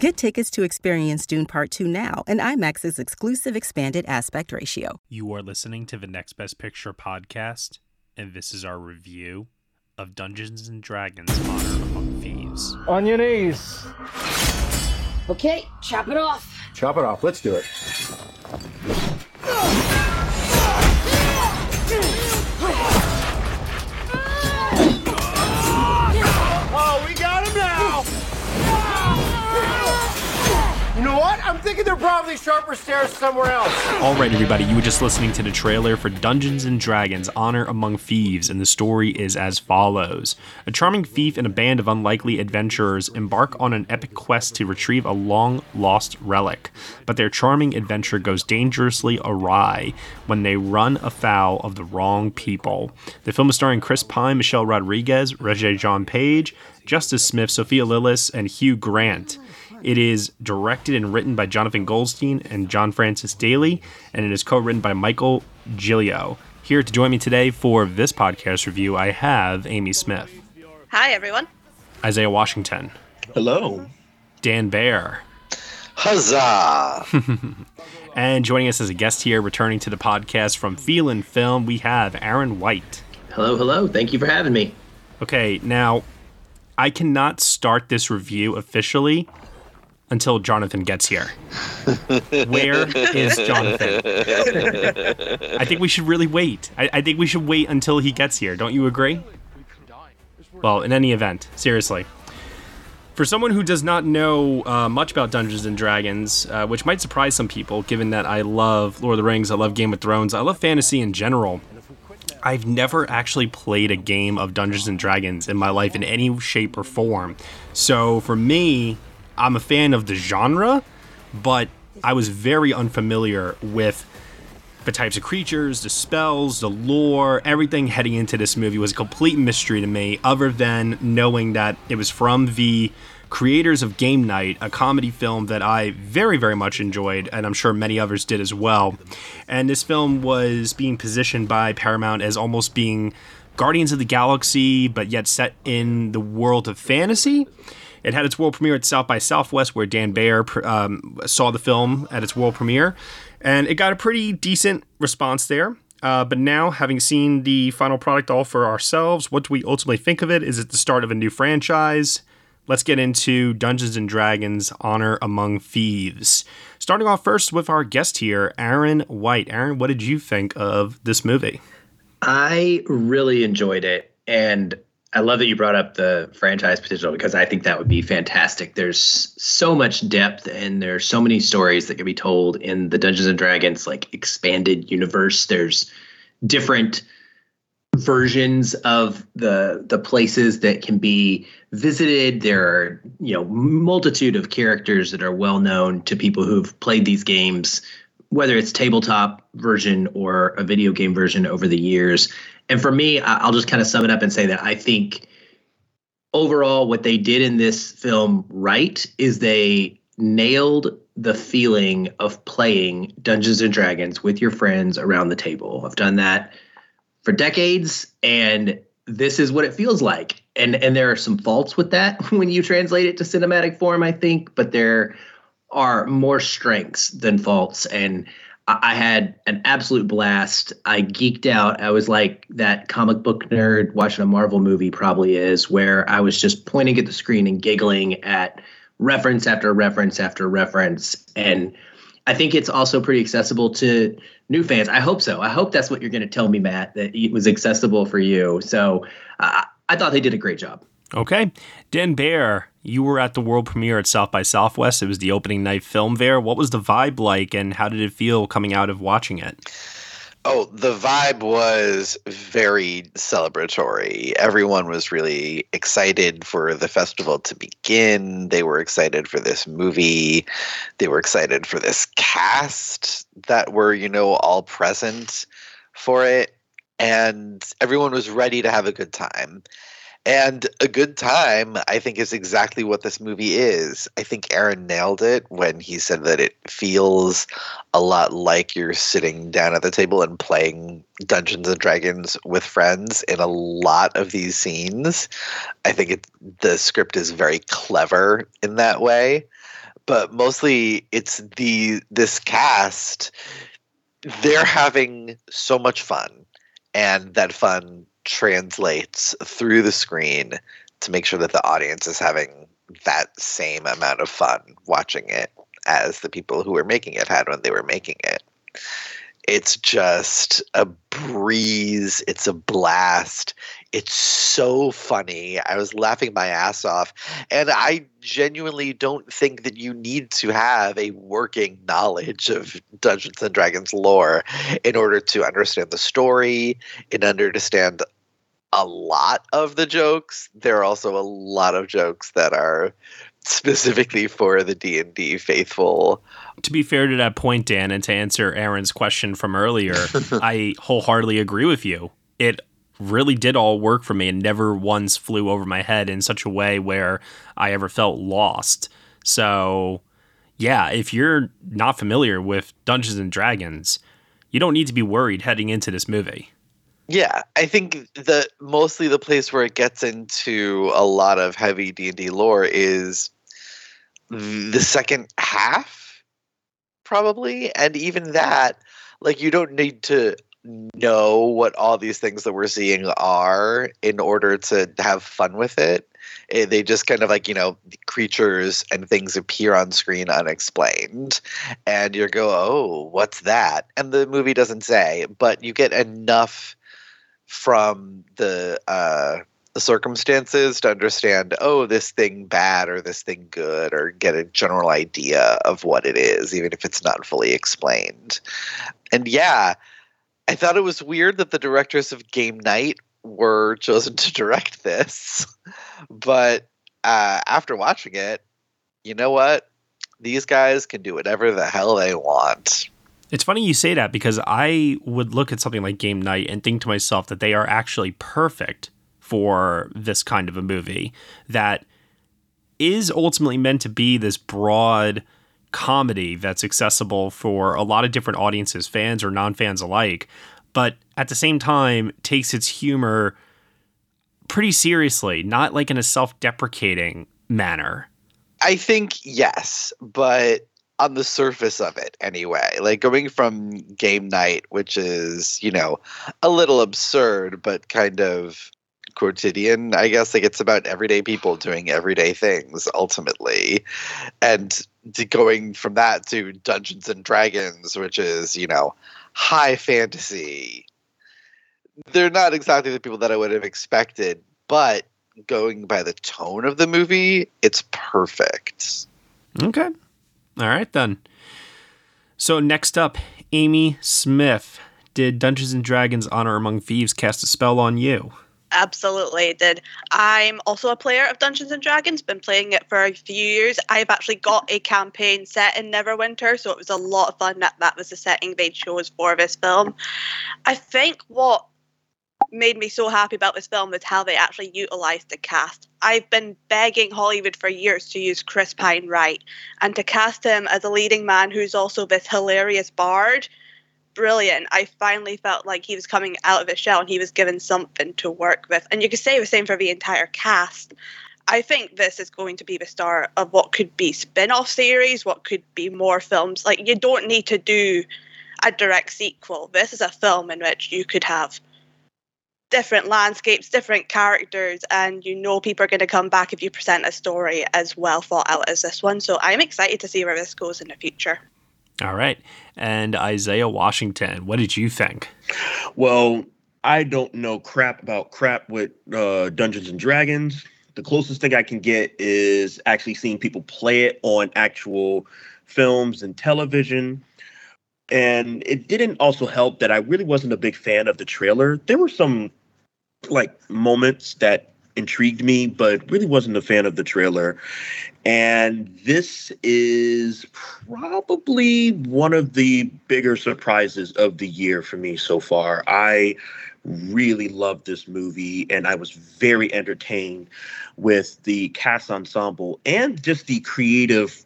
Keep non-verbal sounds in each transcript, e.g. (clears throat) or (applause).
Get tickets to experience Dune Part 2 now and IMAX's exclusive expanded aspect ratio. You are listening to the Next Best Picture podcast, and this is our review of Dungeons and Dragons Honor Among Thieves. On your knees. Okay, chop it off. Chop it off. Let's do it. I'm thinking they're probably sharper stairs somewhere else. All right, everybody, you were just listening to the trailer for Dungeons and Dragons Honor Among Thieves, and the story is as follows. A charming thief and a band of unlikely adventurers embark on an epic quest to retrieve a long lost relic, but their charming adventure goes dangerously awry when they run afoul of the wrong people. The film is starring Chris Pine, Michelle Rodriguez, Regé Jean Page, Justice Smith, Sophia Lillis, and Hugh Grant. It is directed and written by Jonathan Goldstein and John Francis Daley, and it is co written by Michael Gilio. Here to join me today for this podcast review, I have Amy Smith, Hi, everyone. Isaiah Washington, Hello. Dan Bayer, Huzzah! (laughs) and joining us as a guest here, returning to the podcast from Feel and Film, we have Aaron White. Hello, hello. Thank you for having me. Okay, now I cannot start this review officially until Jonathan gets here. Where is Jonathan? I think we should really wait. I, I think we should wait until he gets here. Don't you agree? Well, in any event, seriously. For someone who does not know uh, much about Dungeons and Dragons, uh, which might surprise some people, given that I love Lord of the Rings, I love Game of Thrones, I love fantasy in general. I've never actually played a game of Dungeons and Dragons in my life in any shape or form. So for me, I'm a fan of the genre, but I was very unfamiliar with the types of creatures, the spells, the lore, everything heading into this movie was a complete mystery to me, other than knowing that it was from the creators of Game Night, a comedy film that I very, very much enjoyed, and I'm sure many others did as well. And this film was being positioned by Paramount as almost being Guardians of the Galaxy, but yet set in the world of fantasy. It had its world premiere at South by Southwest, where Dan Bayer um, saw the film at its world premiere, and it got a pretty decent response there. Uh, but now, having seen the final product all for ourselves, what do we ultimately think of it? Is it the start of a new franchise? Let's get into Dungeons and Dragons Honor Among Thieves. Starting off first with our guest here, Aaron White. Aaron, what did you think of this movie? I really enjoyed it. And I love that you brought up the franchise potential because I think that would be fantastic. There's so much depth and there's so many stories that can be told in the Dungeons and Dragons like expanded universe. There's different versions of the the places that can be visited. There are, you know, multitude of characters that are well known to people who've played these games, whether it's tabletop version or a video game version over the years. And for me, I'll just kind of sum it up and say that I think overall what they did in this film right is they nailed the feeling of playing Dungeons and Dragons with your friends around the table. I've done that for decades and this is what it feels like. And and there are some faults with that (laughs) when you translate it to cinematic form, I think, but there are more strengths than faults and I had an absolute blast. I geeked out. I was like that comic book nerd watching a Marvel movie probably is, where I was just pointing at the screen and giggling at reference after reference after reference. And I think it's also pretty accessible to new fans. I hope so. I hope that's what you're going to tell me, Matt, that it was accessible for you. So uh, I thought they did a great job. Okay. Dan Bayer, you were at the world premiere at South by Southwest. It was the opening night film there. What was the vibe like and how did it feel coming out of watching it? Oh, the vibe was very celebratory. Everyone was really excited for the festival to begin. They were excited for this movie. They were excited for this cast that were, you know, all present for it. And everyone was ready to have a good time. And a good time, I think, is exactly what this movie is. I think Aaron nailed it when he said that it feels a lot like you're sitting down at the table and playing Dungeons and Dragons with friends in a lot of these scenes. I think it, the script is very clever in that way. But mostly it's the this cast they're having so much fun and that fun translates through the screen to make sure that the audience is having that same amount of fun watching it as the people who were making it had when they were making it. It's just a breeze. It's a blast. It's so funny. I was laughing my ass off. And I genuinely don't think that you need to have a working knowledge of Dungeons and Dragons lore in order to understand the story and understand a lot of the jokes. There are also a lot of jokes that are specifically for the D&D faithful. To be fair to that point Dan and to answer Aaron's question from earlier, (laughs) I wholeheartedly agree with you. It really did all work for me and never once flew over my head in such a way where I ever felt lost. So, yeah, if you're not familiar with Dungeons and Dragons, you don't need to be worried heading into this movie. Yeah, I think the mostly the place where it gets into a lot of heavy D and D lore is the second half, probably, and even that, like you don't need to know what all these things that we're seeing are in order to have fun with it. it. They just kind of like, you know, creatures and things appear on screen unexplained. And you go, oh, what's that? And the movie doesn't say, but you get enough from the uh, the circumstances to understand, oh, this thing bad or this thing good, or get a general idea of what it is, even if it's not fully explained. And yeah, I thought it was weird that the directors of Game Night were (laughs) chosen to direct this, but uh, after watching it, you know what? These guys can do whatever the hell they want. It's funny you say that because I would look at something like Game Night and think to myself that they are actually perfect for this kind of a movie that is ultimately meant to be this broad comedy that's accessible for a lot of different audiences, fans or non fans alike, but at the same time takes its humor pretty seriously, not like in a self deprecating manner. I think yes, but on the surface of it anyway. Like going from game night, which is, you know, a little absurd, but kind of quotidian, I guess. Like it's about everyday people doing everyday things ultimately. And to going from that to Dungeons and Dragons, which is, you know, high fantasy. They're not exactly the people that I would have expected, but going by the tone of the movie, it's perfect. Okay. All right then. So next up, Amy Smith. Did Dungeons and Dragons Honor Among Thieves cast a spell on you? Absolutely did. I'm also a player of Dungeons and Dragons, been playing it for a few years. I've actually got a campaign set in Neverwinter, so it was a lot of fun that that was the setting they chose for this film. I think what made me so happy about this film is how they actually utilized the cast. I've been begging Hollywood for years to use Chris Pine right and to cast him as a leading man who's also this hilarious bard. Brilliant. I finally felt like he was coming out of his shell and he was given something to work with. And you could say the same for the entire cast. I think this is going to be the start of what could be spin off series, what could be more films. Like, you don't need to do a direct sequel. This is a film in which you could have different landscapes, different characters, and you know people are going to come back if you present a story as well thought out as this one. So I'm excited to see where this goes in the future. All right. And Isaiah Washington, what did you think? Well, I don't know crap about crap with uh, Dungeons and Dragons. The closest thing I can get is actually seeing people play it on actual films and television. And it didn't also help that I really wasn't a big fan of the trailer. There were some like moments that intrigued me, but really wasn't a fan of the trailer. And this is probably one of the bigger surprises of the year for me so far. I really loved this movie and I was very entertained with the cast ensemble and just the creative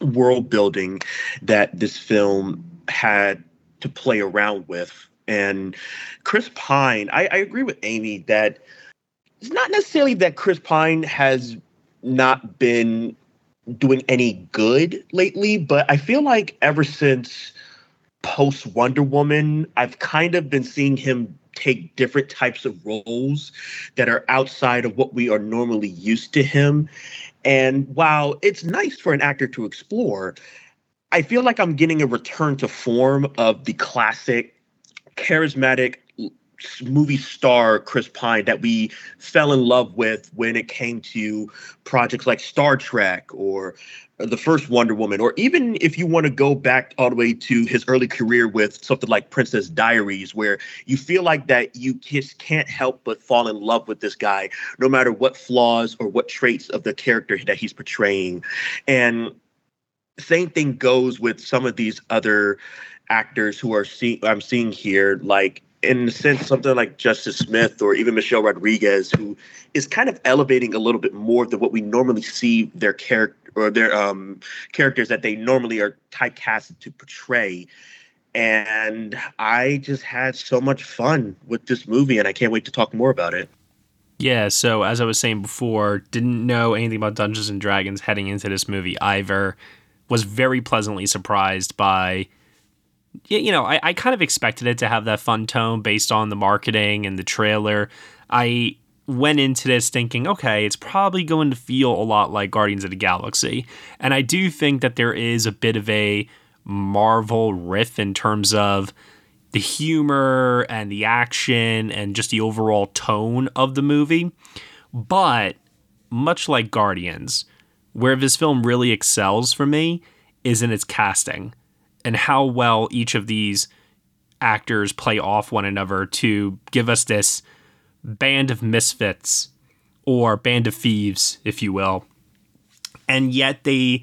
world building that this film had to play around with. And Chris Pine, I, I agree with Amy that it's not necessarily that Chris Pine has not been doing any good lately, but I feel like ever since post Wonder Woman, I've kind of been seeing him take different types of roles that are outside of what we are normally used to him. And while it's nice for an actor to explore, I feel like I'm getting a return to form of the classic charismatic movie star Chris Pine that we fell in love with when it came to projects like Star Trek or the first Wonder Woman, or even if you want to go back all the way to his early career with something like Princess Diaries, where you feel like that you just can't help but fall in love with this guy, no matter what flaws or what traits of the character that he's portraying. And same thing goes with some of these other actors who are seeing I'm seeing here, like in a sense, something like Justice Smith or even Michelle Rodriguez, who is kind of elevating a little bit more than what we normally see their character or their um, characters that they normally are typecasted to portray. And I just had so much fun with this movie, and I can't wait to talk more about it. Yeah, so as I was saying before, didn't know anything about Dungeons and Dragons heading into this movie either. Was very pleasantly surprised by you know, I, I kind of expected it to have that fun tone based on the marketing and the trailer. I went into this thinking, okay, it's probably going to feel a lot like Guardians of the Galaxy. And I do think that there is a bit of a Marvel riff in terms of the humor and the action and just the overall tone of the movie. But much like Guardians, where this film really excels for me is in its casting and how well each of these actors play off one another to give us this band of misfits or band of thieves, if you will. And yet they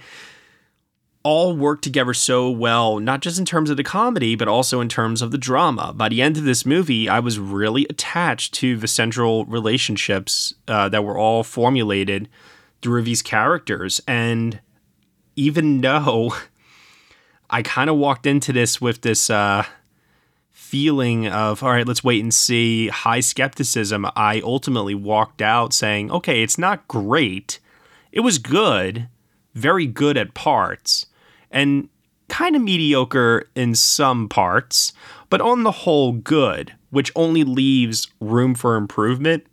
all work together so well, not just in terms of the comedy, but also in terms of the drama. By the end of this movie, I was really attached to the central relationships uh, that were all formulated through these characters. And even though (laughs) I kind of walked into this with this uh, feeling of, all right, let's wait and see, high skepticism. I ultimately walked out saying, okay, it's not great. It was good, very good at parts, and kind of mediocre in some parts, but on the whole, good, which only leaves room for improvement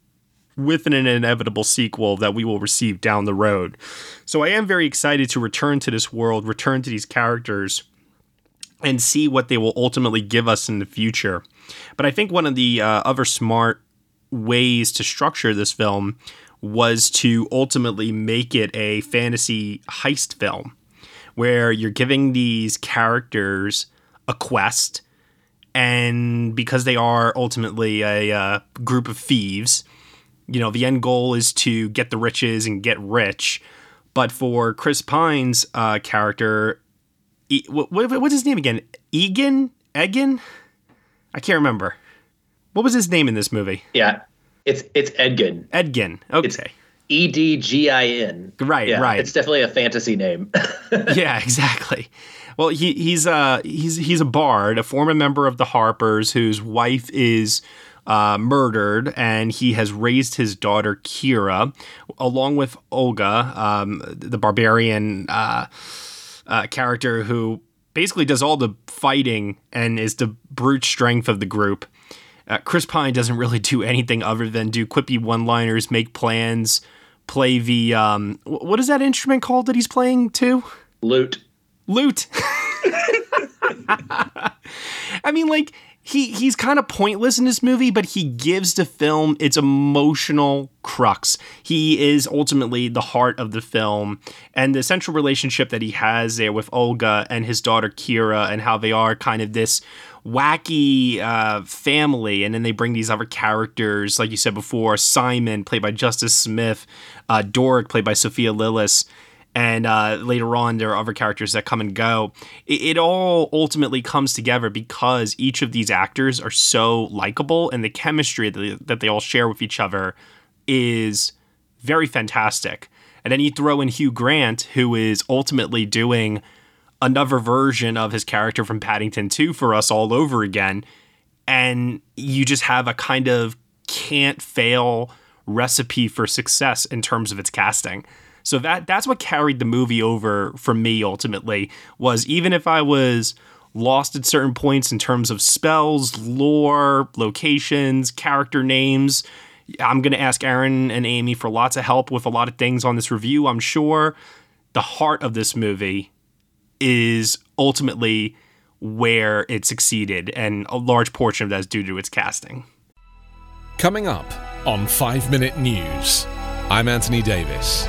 with an inevitable sequel that we will receive down the road. So I am very excited to return to this world, return to these characters, and see what they will ultimately give us in the future. But I think one of the uh, other smart ways to structure this film was to ultimately make it a fantasy heist film where you're giving these characters a quest and because they are ultimately a uh, group of thieves you know, the end goal is to get the riches and get rich. But for Chris Pine's uh, character, e- what, what's his name again? Egan? Egan? I can't remember. What was his name in this movie? Yeah, it's it's Edgin. Edgin. Okay. It's E D G I N. Right, yeah, right. It's definitely a fantasy name. (laughs) yeah, exactly. Well, he he's uh he's he's a bard, a former member of the Harpers, whose wife is uh, murdered, and he has raised his daughter Kira, along with Holga, um, the barbarian uh, uh, character who basically does all the fighting and is the brute strength of the group. Uh, Chris Pine doesn't really do anything other than do quippy one-liners, make plans, play the um, what is that instrument called that he's playing too? Lute. Lute. (laughs) I mean, like he he's kind of pointless in this movie, but he gives the film its emotional crux. He is ultimately the heart of the film, and the central relationship that he has there with Holga and his daughter Kira, and how they are kind of this wacky uh, family, and then they bring these other characters, like you said before, Simon, played by Justice Smith, uh, Doric, played by Sophia Lillis and uh, later on there are other characters that come and go. It, it, all ultimately comes together because each of these actors are so likable, and the chemistry that they, that they all share with each other is very fantastic. And then you throw in Hugh Grant, who is ultimately doing another version of his character from Paddington 2 for us all over again. And you just have a kind of can't fail recipe for success in terms of its casting. So that that's what carried the movie over for me ultimately was even if I was lost at certain points in terms of spells, lore, locations, character names. I'm going to ask Aaron and Amy for lots of help with a lot of things on this review, I'm sure. The heart of this movie is ultimately where it succeeded, and a large portion of that is due to its casting. Coming up on 5 Minute News, I'm Anthony Davis.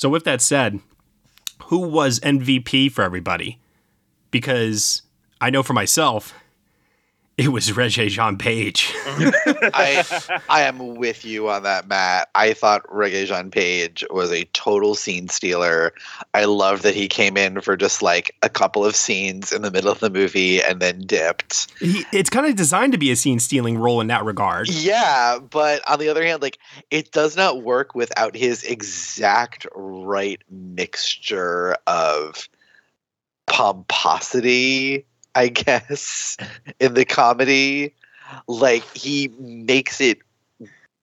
So, with that said, who was MVP for everybody? Because I know for myself, it was Regé-Jean Page. (laughs) I I am with you on that, Matt. I thought Regé-Jean Page was a total scene stealer. I love that he came in for just like a couple of scenes in the middle of the movie and then dipped. He, it's kind of designed to be a scene stealing role in that regard. Yeah, but on the other hand, like it does not work without his exact right mixture of pomposity I guess, in the comedy. Like he makes it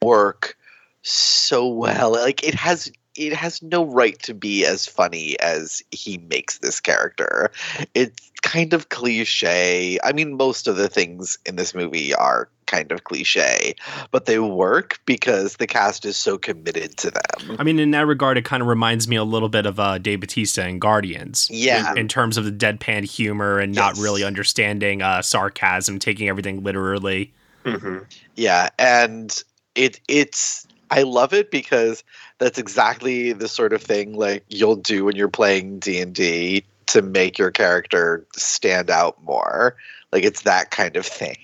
work so well. Like it has it has no right to be as funny as he makes this character. It's kind of cliche. I mean, most of the things in this movie are kind of cliche, but they work because the cast is so committed to them. I mean, in that regard, it kind of reminds me a little bit of uh, Dave Bautista in Guardians. Yeah. In, in terms of the deadpan humor and yes. not really understanding uh, sarcasm, taking everything literally. Mm-hmm. Yeah, and it it's I love it because that's exactly the sort of thing like you'll do when you're playing D&D to make your character stand out more. Like it's that kind of thing.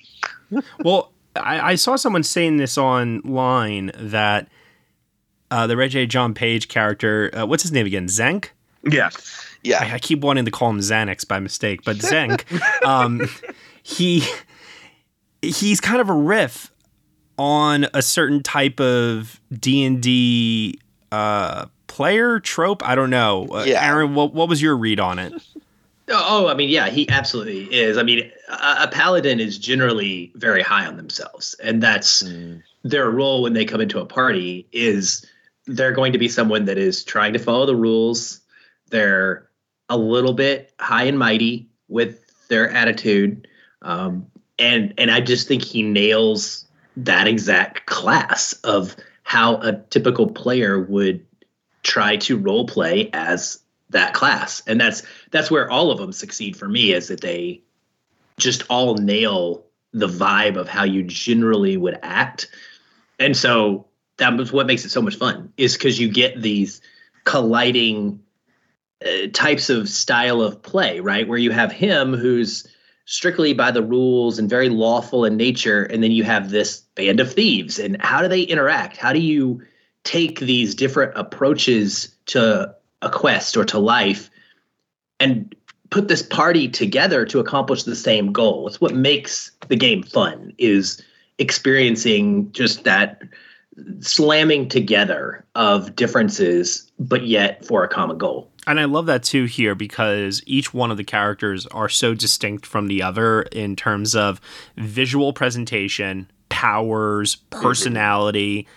well, I, I, saw someone saying this online that uh, the Regé-Jean Page character, uh, what's his name again? Xenk? Yes. Yeah. I, I, keep wanting to call him Xanax by mistake, but (laughs) Xenk, um, he he's kind of a riff on a certain type of D and D uh, player trope. I don't know. Uh, yeah. Aaron, what what was your read on it? Oh, I mean, yeah, he absolutely is. I mean, a, a paladin is generally very high on themselves, and that's mm. their role when they come into a party. Is they're going to be someone that is trying to follow the rules. They're a little bit high and mighty with their attitude, um, and and I just think he nails that exact class of how a typical player would try to role play as that class. And that's that's where all of them succeed for me is that they just all nail the vibe of how you generally would act. And so that was what makes it so much fun is because you get these colliding uh, types of style of play right? Where you have him who's strictly by the rules and very lawful in nature and then you have this band of thieves. And how do they interact? How do you take these different approaches to a quest or to life and put this party together to accomplish the same goal it's what makes the game fun is experiencing just that slamming together of differences but yet for a common goal And I love that too here because each one of the characters are so distinct from the other in terms of visual presentation, powers, mm-hmm. personality.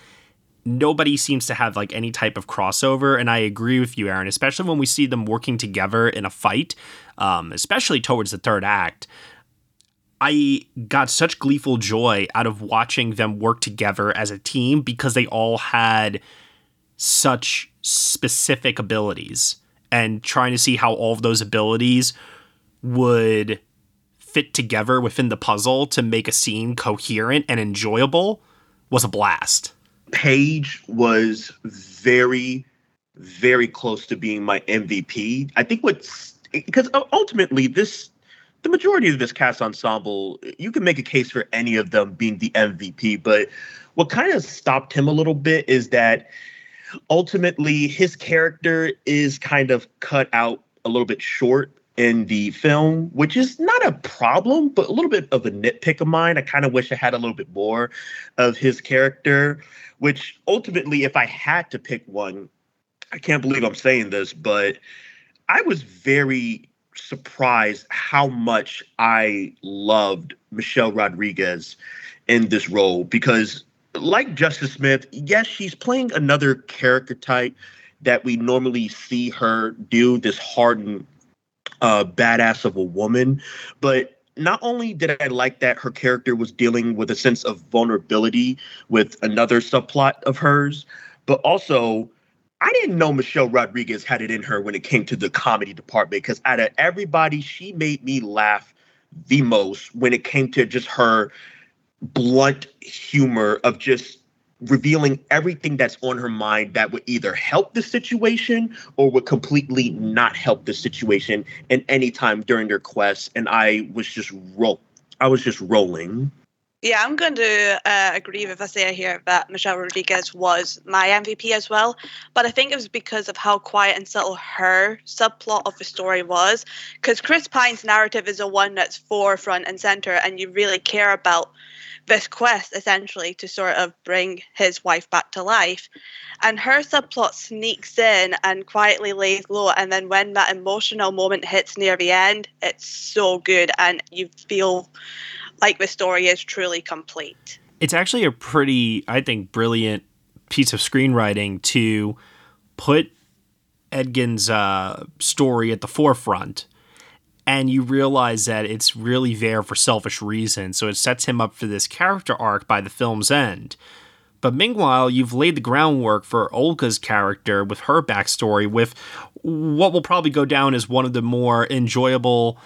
Nobody seems to have like any type of crossover. And I agree with you, Aaron, especially when we see them working together in a fight, um, especially towards the third act. I got such gleeful joy out of watching them work together as a team because they all had such specific abilities and trying to see how all of those abilities would fit together within the puzzle to make a scene coherent and enjoyable was a blast. Page was very, very close to being my MVP. I think what's because ultimately this the majority of this cast ensemble, you can make a case for any of them being the MVP, but what kind of stopped him a little bit is that ultimately his character is kind of cut out a little bit short in the film, which is not a problem, but a little bit of a nitpick of mine. I kind of wish I had a little bit more of his character, which ultimately, if I had to pick one, I can't believe I'm saying this, but I was very surprised how much I loved Michelle Rodriguez in this role because like Justice Smith, yes, she's playing another character type that we normally see her do, this hardened uh, badass of a woman. But not only did I like that her character was dealing with a sense of vulnerability with another subplot of hers, but also I didn't know Michelle Rodriguez had it in her when it came to the comedy department because out of everybody, she made me laugh the most when it came to just her blunt humor of just revealing everything that's on her mind that would either help the situation or would completely not help the situation in any time during their quest. And i was just roll i was just rolling yeah, I'm going to uh, agree with Isaiah here that Michelle Rodriguez was my MVP as well. But I think it was because of how quiet and subtle her subplot of the story was. Because Chris Pine's narrative is the one that's forefront and center, and you really care about this quest essentially to sort of bring his wife back to life. And her subplot sneaks in and quietly lays low. And then when that emotional moment hits near the end, it's so good, and you feel like the story is truly complete. It's actually a pretty, I think, brilliant piece of screenwriting to put Edgin's uh, story at the forefront. And you realize that it's really there for selfish reasons. So it sets him up for this character arc by the film's end. But meanwhile, you've laid the groundwork for Holga's character with her backstory, with what will probably go down as one of the more enjoyable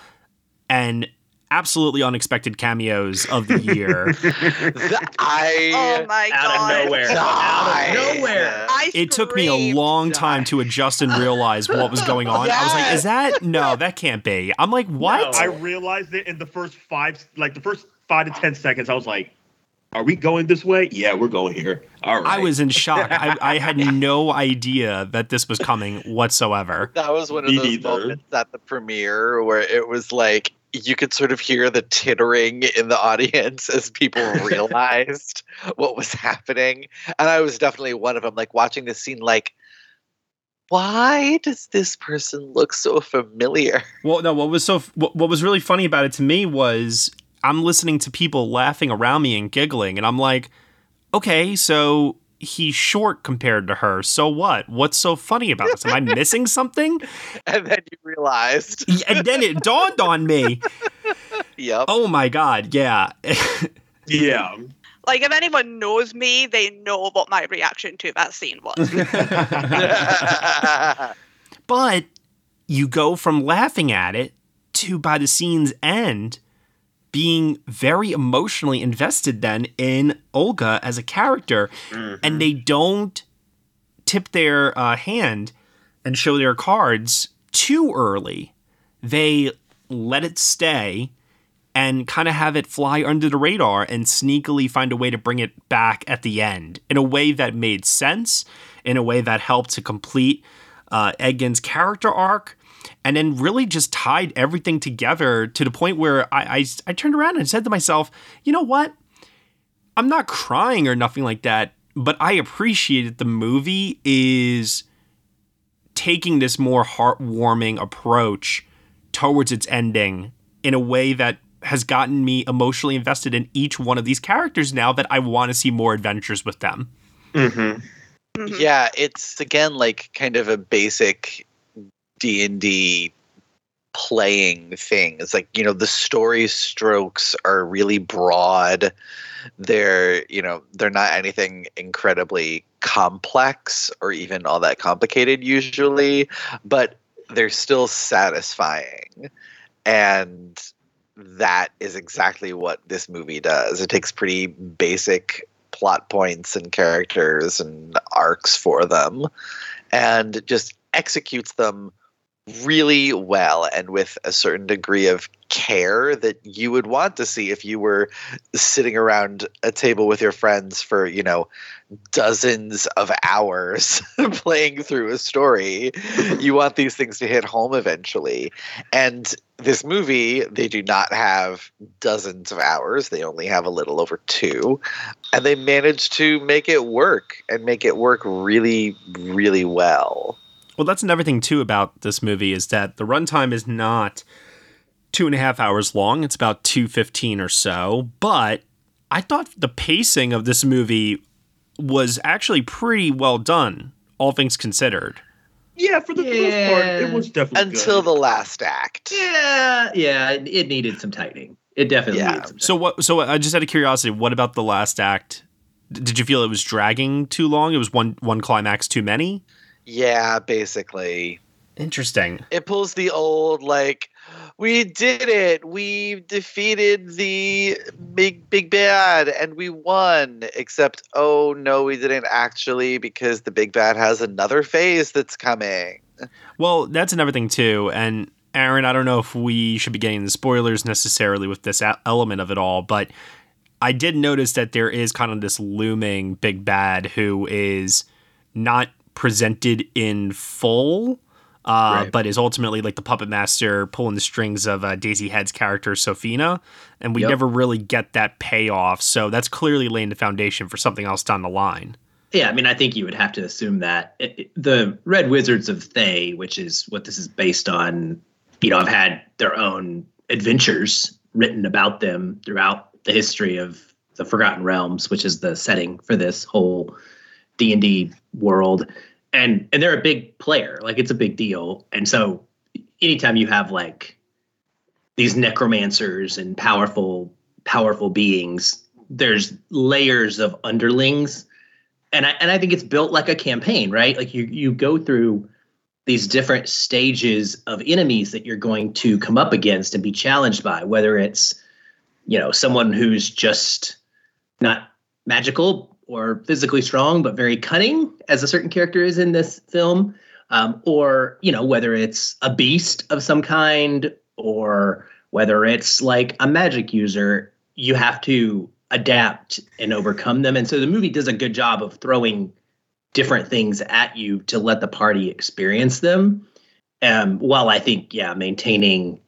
and absolutely unexpected cameos of the year. (laughs) I oh my out god! of nowhere. Out of nowhere. I it took me a screamed. long time to adjust and realize what was going on. I was like, is that no, that can't be. I'm like, what? I realized it in the first five, like the first five to ten seconds. I was like, "Are we going this way? Yeah, we're going here." All right. I was in (laughs) shock. I, I had no idea that this was coming whatsoever. That was one of Me those neither. moments at the premiere where it was like you could sort of hear the tittering in the audience as people (laughs) realized what was happening. And I was definitely one of them, like watching this scene, like, why does this person look so familiar? Well, no, what was so what, what was really funny about it to me was I'm listening to people laughing around me and giggling, and I'm like, okay, so he's short compared to her. So what? What's so funny about this? Am I missing something? (laughs) And then you realized, And then it dawned on me. yep. Oh my god, yeah. (laughs) yeah. Like if anyone knows me, they know what my reaction to that scene was. (laughs) but you go from laughing at it to by the scene's end being very emotionally invested then in Holga as a character and they don't tip their uh, hand and show their cards too early. They let it stay and kind of have it fly under the radar and sneakily find a way to bring it back at the end in a way that made sense, in a way that helped to complete uh, Edgin's character arc, and then really just tied everything together to the point where I, I, I turned around and said to myself, you know what? I'm not crying or nothing like that, but I appreciated the movie is taking this more heartwarming approach towards its ending in a way that has gotten me emotionally invested in each one of these characters now that I want to see more adventures with them. Mm-hmm. Mhm. Yeah, it's again like kind of a basic D and D playing thing. It's like you know the story strokes are really broad. They're you know they're not anything incredibly complex or even all that complicated usually, but they're still satisfying, and that is exactly what this movie does. It takes pretty basic plot points and characters and arcs for them and just executes them really well and with a certain degree of care that you would want to see if you were sitting around a table with your friends for you know dozens of hours (laughs) playing through a story. (laughs) You want these things to hit home eventually. And this movie they do not have dozens of hours. They only have a little over two. And they managed to make it work and make it work really really well Well, that's another thing too about this movie is that the runtime is not two and a half hours long. It's about two fifteen or so. But I thought the pacing of this movie was actually pretty well done, all things considered. Yeah, for the most part, it was definitely until good. the last act Yeah, yeah, it, it needed some tightening. It definitely Yeah. needed some. So what? So I just had a curiosity, what about the last act? Did you feel it was dragging too long? It was one one climax too many. Yeah basically Interesting. it pulls the old like we did it we defeated the big big bad and we won except oh no we didn't actually because the big bad has another phase that's coming Well, that's another thing too. And Aaron, I don't know if we should be getting the spoilers necessarily with this element of it all, but I did notice that there is kind of this looming big bad who is not presented in full. Uh, Right. But is ultimately like the puppet master pulling the strings of uh, Daisy Head's character Sofina, and we Yep. never really get that payoff. So that's clearly laying the foundation for something else down the line. Yeah, I mean, I think you would have to assume that It- it- the Red Wizards of Thay, which is what this is based on, you know, have had their own adventures written about them throughout the history of the Forgotten Realms, which is the setting for this whole D and D world, and and they're a big player, like it's a big deal, and so anytime you have like these necromancers and powerful powerful beings, there's layers of underlings. And I and I think it's built like a campaign, right? Like you you go through these different stages of enemies that you're going to come up against and be challenged by, whether it's you know someone who's just not magical or physically strong but very cunning, as a certain character is in this film, um, or you know whether it's a beast of some kind or whether it's like a magic user, you have to adapt and overcome them. And so the movie does a good job of throwing different things at you to let the party experience them. Um, while I think, yeah, maintaining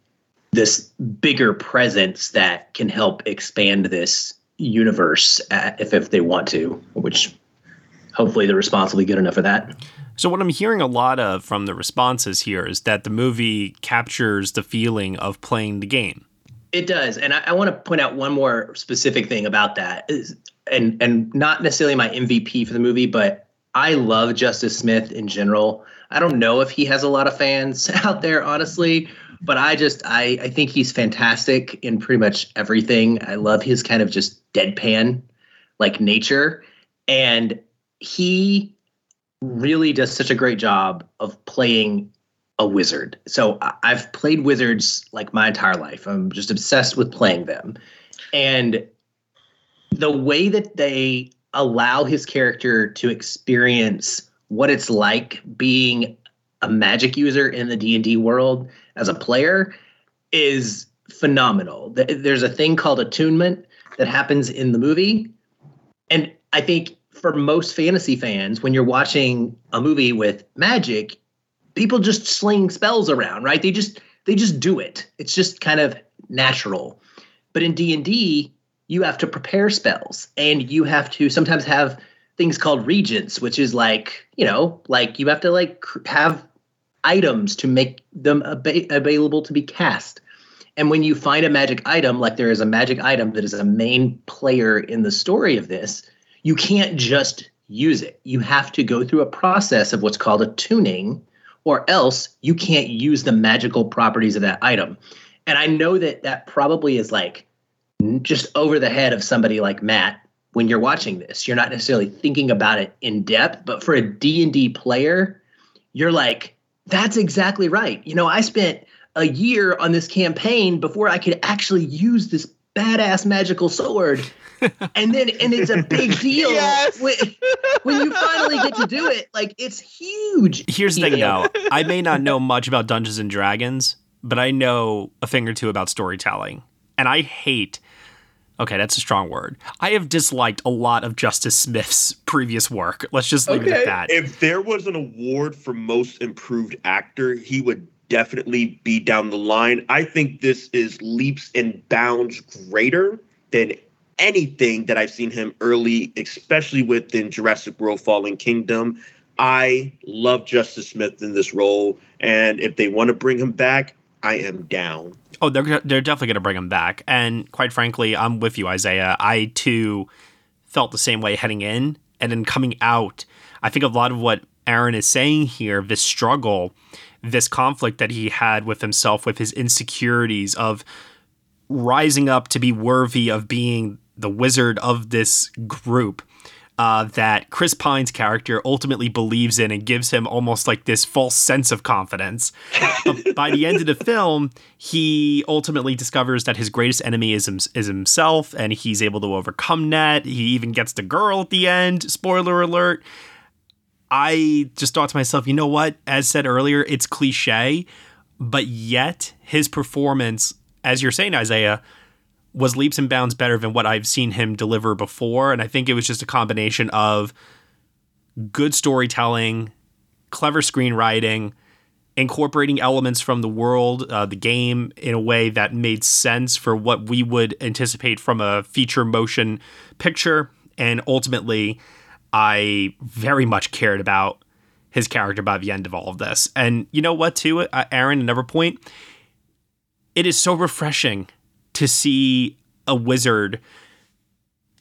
this bigger presence that can help expand this universe uh, if, if they want to, which hopefully the response will be good enough for that. So what I'm hearing a lot of from the responses here is that the movie captures the feeling of playing the game. It does, and I, I want to point out one more specific thing about that, is, and and not necessarily my MVP for the movie, but I love Justice Smith in general. I don't know if he has a lot of fans (laughs) out there, honestly, but I just I I think he's fantastic in pretty much everything. I love his kind of just deadpan like nature, and he really does such a great job of playing a wizard. So I've played wizards like my entire life. I'm just obsessed with playing them. And the way that they allow his character to experience what it's like being a magic user in the D&D world as a player is phenomenal. There's a thing called attunement that happens in the movie. And I think for most fantasy fans, when you're watching a movie with magic, people just sling spells around, right? They just they just do it. It's just kind of natural. But in D&D, you have to prepare spells and you have to sometimes have things called reagents, which is like, you know, like you have to like have items to make them ab- available to be cast. And when you find a magic item, like there is a magic item that is a main player in the story of this, you can't just use it. You have to go through a process of what's called attuning, or else you can't use the magical properties of that item. And I know that that probably is like just over the head of somebody like Matt when you're watching this. You're not necessarily thinking about it in depth, but for a D&D player, you're like that's exactly right. You know, I spent a year on this campaign before I could actually use this badass magical sword. (laughs) and then and it's a big (laughs) deal Yes. when, when you finally get to do it. Like it's huge. Here's the thing, know? though. I may not know much about Dungeons and Dragons, but I know a thing or two about storytelling. And I hate. Okay, that's a strong word. I have disliked a lot of Justice Smith's previous work. Let's just leave it at that. If there was an award for most improved actor, he would definitely be down the line. I think this is leaps and bounds greater than anything that I've seen him early, especially within Jurassic World Fallen Kingdom. I love Justice Smith in this role, and if they want to bring him back, I am down. Oh, they're they're definitely going to bring him back. And quite frankly, I'm with you, Isaiah. I too felt the same way heading in, and then coming out. I think a lot of what Aaron is saying here, this struggle, this conflict that he had with himself, with his insecurities of rising up to be worthy of being the wizard of this group. Uh, that Chris Pine's character ultimately believes in and gives him almost like this false sense of confidence. But (laughs) by the end of the film, he ultimately discovers that his greatest enemy is, him- is himself, and he's able to overcome that. He even gets the girl at the end. Spoiler alert. I just thought to myself, you know what? As said earlier, it's cliche, but yet his performance, as you're saying, Isaiah, was leaps and bounds better than what I've seen him deliver before. And I think it was just a combination of good storytelling, clever screenwriting, incorporating elements from the world, uh, the game, in a way that made sense for what we would anticipate from a feature motion picture. And ultimately, I very much cared about his character by the end of all of this. And you know what, too, uh, Aaron, another point? It is so refreshing to see a wizard,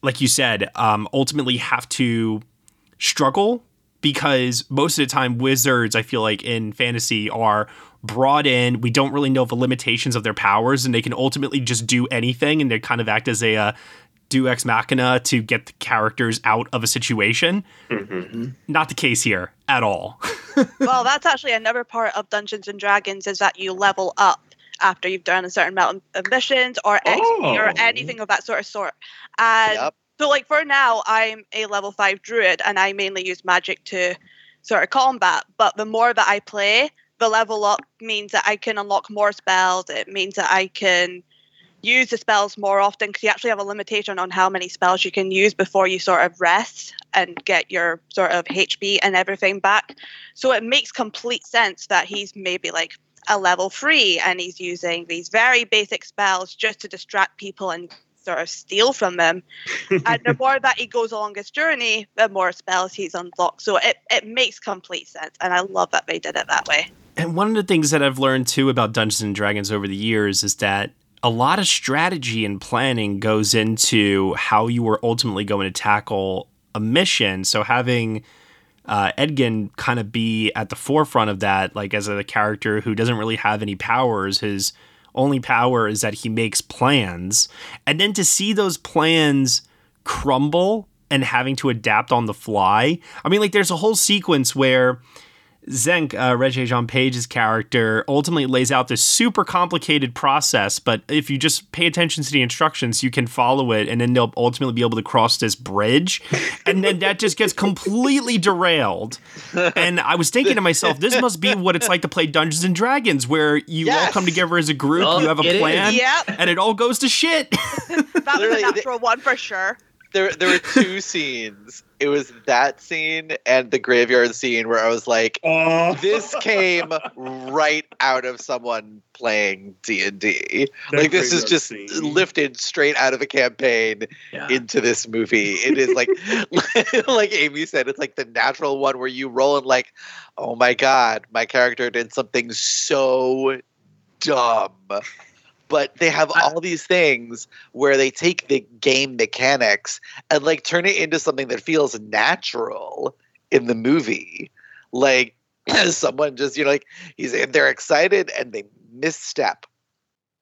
like you said, um, ultimately have to struggle because most of the time wizards i feel like in fantasy are brought in. We don't really know the limitations of their powers and they can ultimately just do anything and they kind of act as a uh, deus ex machina to get the characters out of a situation. Not the case here at all. (laughs) Well, that's actually another part of Dungeons and Dragons is that you level up after you've done a certain amount of missions or XP or Oh. anything of that sort of sort. And Yep. so, like for now, I'm a level five druid, and I mainly use magic to sort of combat. But the more that I play, the level up means that I can unlock more spells. It means that I can use the spells more often because you actually have a limitation on how many spells you can use before you sort of rest and get your sort of HP and everything back. So it makes complete sense that he's maybe like a level three and he's using these very basic spells just to distract people and sort of steal from them. (laughs) and the more that he goes along his journey, the more spells he's unlocked. So it, it makes complete sense. And I love that they did it that way. And one of the things that I've learned too about Dungeons and Dragons over the years is that a lot of strategy and planning goes into how you are ultimately going to tackle a mission. So having uh, Edgin kind of be at the forefront of that, like as a character who doesn't really have any powers, his only power is that he makes plans. And then to see those plans crumble and having to adapt on the fly. I mean, like, there's a whole sequence where Xenk, uh, Regé Jean Page's character, ultimately lays out this super complicated process, but if you just pay attention to the instructions, you can follow it, and then they'll ultimately be able to cross this bridge. And then that just gets completely derailed. And I was thinking to myself, this must be what it's like to play Dungeons and Dragons, where you all come together as a group, Oh, you have a plan, Yep. and it all goes to shit. That was a the- natural one for sure. There there were two (laughs) scenes. It was that scene and the graveyard scene where I was like, Oh, this (laughs) came right out of someone playing D and D. Like this is just scene. lifted straight out of a campaign Yeah. into this movie. It is like (laughs) like Amy said, it's like the natural one where you roll and like, oh my god, my character did something so dumb. But they have all these things where they take the game mechanics and like turn it into something that feels natural in the movie. Like (clears throat) someone just, you know, like he's they're excited and they misstep.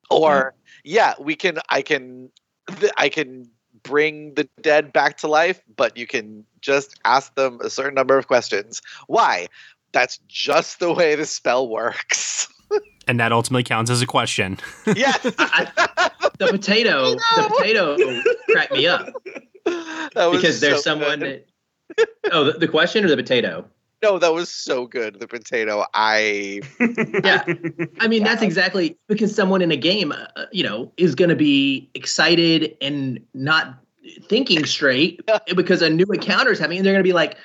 Or mm-hmm. yeah, we can I can I can bring the dead back to life, but you can just ask them a certain number of questions. Why? That's just the way the spell works. (laughs) And that ultimately counts as a question. yes. (laughs) I- the potato, the potato cracked me up That was because there's so someone good. that. Oh, the, the question or the potato? No, that was so good. The potato. I (laughs) Yeah, I mean that's exactly because someone in a game, uh, you know, is going to be excited and not thinking straight (laughs) because a new encounter is happening, and they're going to be like,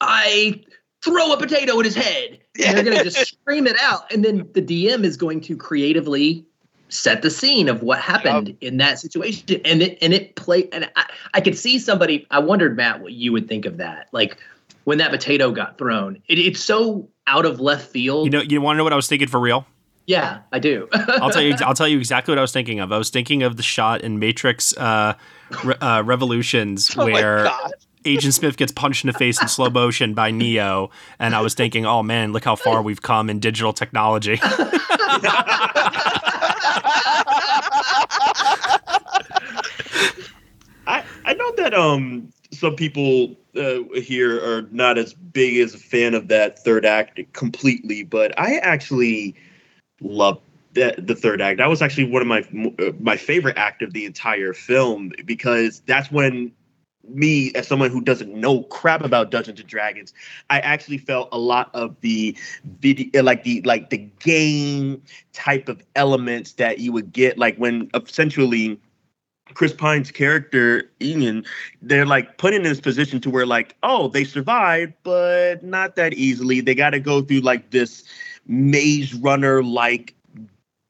"I throw a potato at his head," and they're going to just (laughs) scream it out, and then the DM is going to creatively set the scene of what happened in that situation, and it and it play, and I, I could see somebody. I wondered, Matt, what you would think of that, like when that potato got thrown. It, it's so out of left field. You know, you want to know what I was thinking for real? Yeah, I do. (laughs) I'll tell you. I'll tell you exactly what I was thinking of. I was thinking of the shot in Matrix uh, Re- uh, Revolutions (laughs) oh where god. Agent Smith gets punched in the face in slow motion by Neo, and I was thinking, oh man, look how far we've come in digital technology. (laughs) I, I know that um some people uh, here are not as big as a fan of that third act completely, but I actually love that the third act. That was actually one of my uh, my favorite act of the entire film because that's when me as someone who doesn't know crap about Dungeons and Dragons, I actually felt a lot of the video eh, like the like the game type of elements that you would get like when uh, essentially Chris Pine's character, Ian, they're like put in this position to where like, oh, they survived, but not that easily. They got to go through like this maze runner like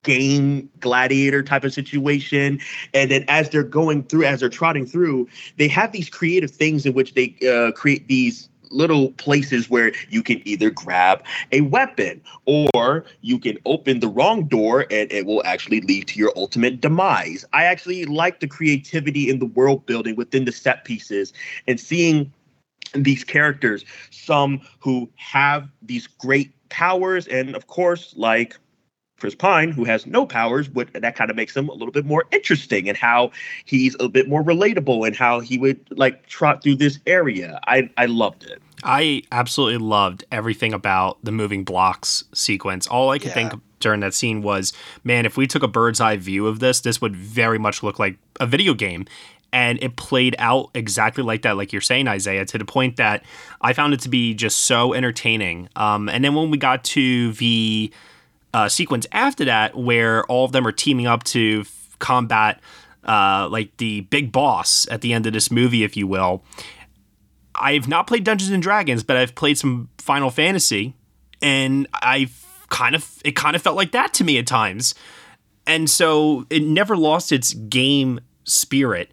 game gladiator type of situation and then as they're going through as they're trotting through they have these creative things in which they uh, create these little places where you can either grab a weapon or you can open the wrong door and it will actually lead to your ultimate demise. I actually like the creativity in the world building within the set pieces and seeing these characters, some who have these great powers, and of course, like Chris Pine, who has no powers, but that kind of makes him a little bit more interesting and how he's a bit more relatable and how he would like trot through this area. I I loved it. I absolutely loved everything about the moving blocks sequence. All I could Yeah. think during that scene was, man, if we took a bird's eye view of this, this would very much look like a video game. And it played out exactly like that, like you're saying, Isaiah, to the point that I found it to be just so entertaining. Um, and then when we got to the uh, sequence after that, where all of them are teaming up to f- combat uh, like the big boss at the end of this movie, if you will, I've not played Dungeons and Dragons, but I've played some Final Fantasy, and I've kind of it kind of felt like that to me at times. And so it never lost its game spirit.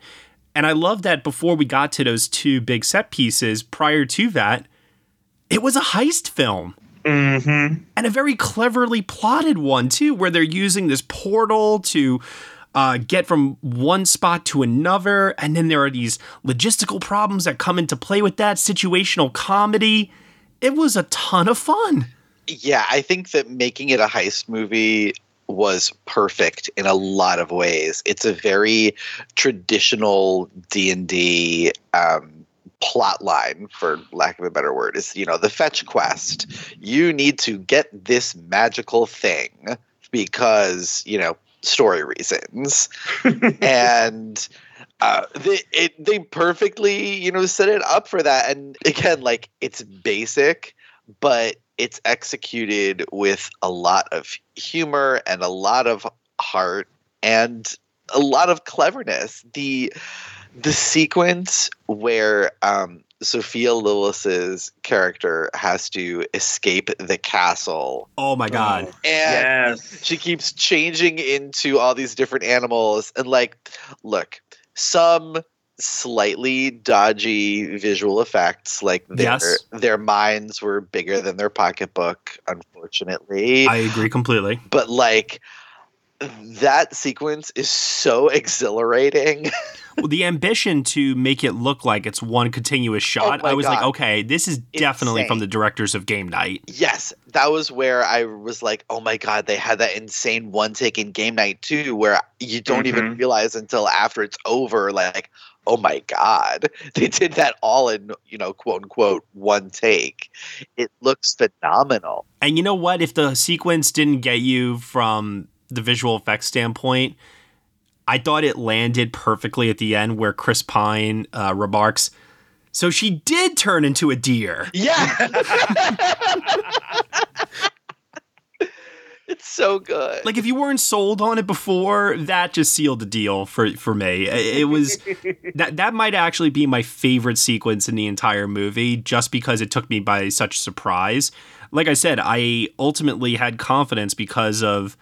And I love that before we got to those two big set pieces, prior to that, it was a heist film. Mm-hmm. And a very cleverly plotted one, too, where they're using this portal to uh, get from one spot to another. And then there are these logistical problems that come into play with that, situational comedy. It was a ton of fun. Yeah, I think that making it a heist movie was perfect in a lot of ways. It's a very traditional D and D um, plot line, for lack of a better word. Is you know the fetch quest. You need to get this magical thing because you know story reasons, (laughs) and uh, they it, they perfectly you know set it up for that. And again, like it's basic, but it's executed with a lot of humor and a lot of heart and a lot of cleverness. The the sequence where um, Sophia Lillis's character has to escape the castle. Oh my god. And Yes. she keeps changing into all these different animals and like look, some slightly dodgy visual effects like their Yes. their minds were bigger than their pocketbook unfortunately. I agree completely. but like that sequence is so (laughs) exhilarating. Well, the ambition to make it look like it's one continuous shot, Oh I was like, okay, this is definitely from the directors of Game Night. Yes, that was where I was like, "Oh my god, they had that insane one take in game night too, where you don't even Mhm. realize until after it's over, like, oh my god, (laughs) they did that all in you know, quote unquote, one take. It looks phenomenal. And you know what? If the sequence didn't get you from the visual effects standpoint, I thought it landed perfectly at the end where Chris Pine uh, remarks, So she did turn into a deer. Yeah, (laughs) it's so good. Like if you weren't sold on it before, that just sealed the deal for for me. It was (laughs) that that might actually be my favorite sequence in the entire movie, just because it took me by such surprise. Like I said, I ultimately had confidence because of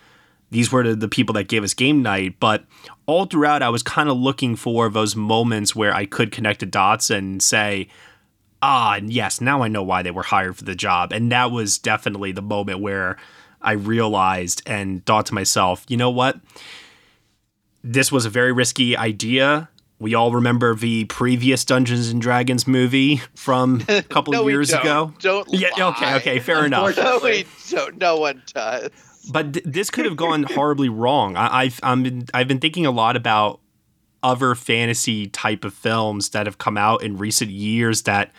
these were the, people that gave us game night, but all throughout I was kind of looking for those moments where I could connect the dots and say, ah, yes, now I know why they were hired for the job. And that was definitely the moment where I realized and thought to myself, you know what? This was a very risky idea. We all remember the previous Dungeons and Dragons movie from a (laughs) couple no, years don't. ago. Don't Yeah, okay, okay, fair enough. No, we don't. No one does. But th- this could have gone horribly wrong. I- I've I'm been, I've been thinking a lot about other fantasy type of films that have come out in recent years that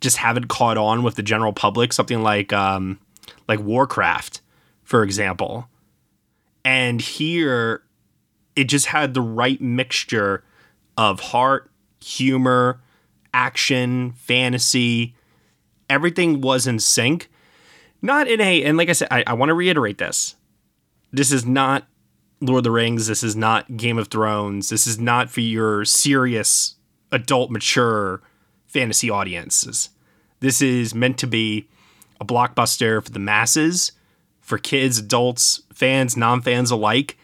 just haven't caught on with the general public. Something like um, like Warcraft, for example. And here, it just had the right mixture of heart, humor, action, fantasy. Everything was in sync. Not in a, and like I said, I, I want to reiterate this. This is not Lord of the Rings. This is not Game of Thrones. This is not for your serious, adult, mature fantasy audiences. This is meant to be a blockbuster for the masses, for kids, adults, fans, non fans alike.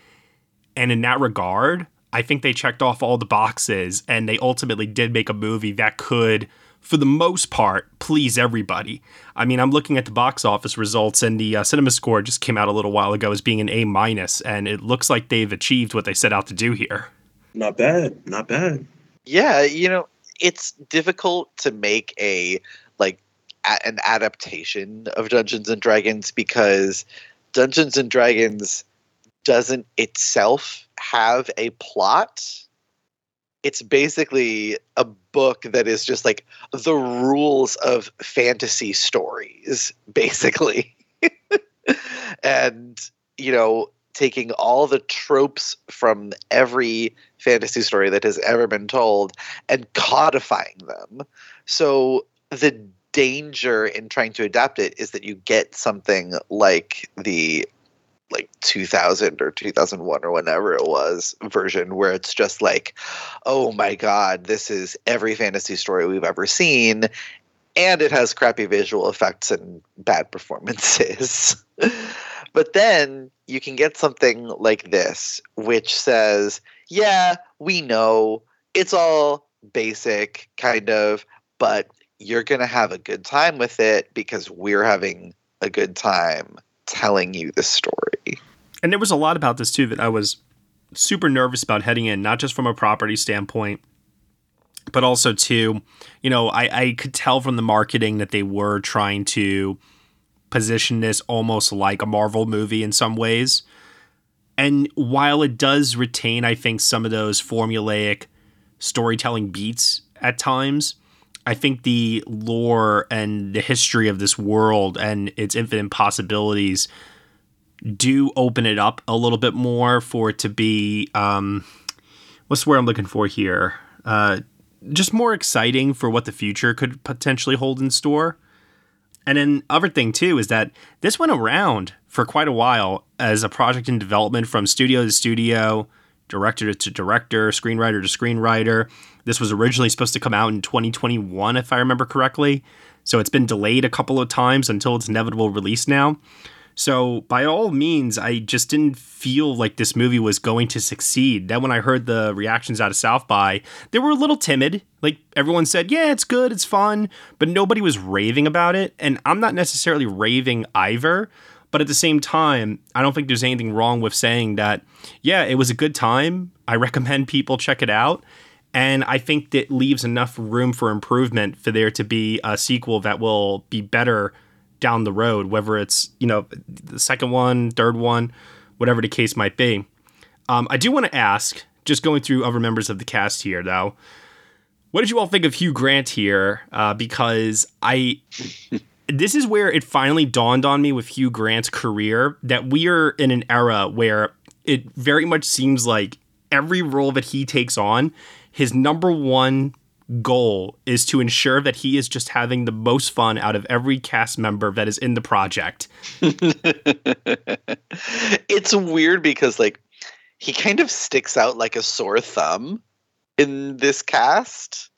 And in that regard, I think they checked off all the boxes and they ultimately did make a movie that could, for the most part, please everybody. I mean, I'm looking at the box office results and the uh, cinema score just came out a little while ago as being an A minus, and it looks like they've achieved what they set out to do here. Not bad. Not bad. Yeah, you know, it's difficult to make a like a- an adaptation of Dungeons and Dragons because Dungeons and Dragons doesn't itself have a plot. It's basically a book that is just like the rules of fantasy stories, (laughs) basically. and, you know, taking all the tropes from every fantasy story that has ever been told and codifying them. So the danger in trying to adapt it is that you get something like the like 2000 or 2001 or whenever it was version where it's just like oh my god this is every fantasy story we've ever seen. And it has crappy visual effects and bad (laughs) performances. But then you can get something like this which says yeah we know. It's all basic kind of but you're going to have a good time with it because we're having a good time telling you the story. And there was a lot about this too that I was super nervous about heading in, not just from a property standpoint, but also too, you know, I, I could tell from the marketing that they were trying to position this almost like a Marvel movie in some ways. And while it does retain, I think, some of those formulaic storytelling beats at times, I think the lore and the history of this world and its infinite possibilities do open it up a little bit more for it to be um, what's the word I'm looking for here? Uh, just more exciting for what the future could potentially hold in store. And then other thing too is that this went around for quite a while as a project in development from studio to studio, director to director, screenwriter to screenwriter. This was originally supposed to come out in 2021, if I remember correctly. So it's been delayed a couple of times until its inevitable release now. So, by all means, I just didn't feel like this movie was going to succeed. Then, when I heard the reactions out of South by, they were a little timid. Like, everyone said, yeah, it's good, it's fun, but nobody was raving about it. And I'm not necessarily raving either. But at the same time, I don't think there's anything wrong with saying that, yeah, it was a good time. I recommend people check it out. And I think that leaves enough room for improvement for there to be a sequel that will be better down the road, whether it's, you know, the second one, third one, whatever the case might be. Um, I do want to ask, just going through other members of the cast here, though, what did you all think of Hugh Grant here? Uh, because I. this is where it finally dawned on me with Hugh Grant's career that we are in an era where it very much seems like every role that he takes on, his number one goal is to ensure that he is just having the most fun out of every cast member that is in the project. (laughs) it's weird because like he kind of sticks out like a sore thumb in this cast.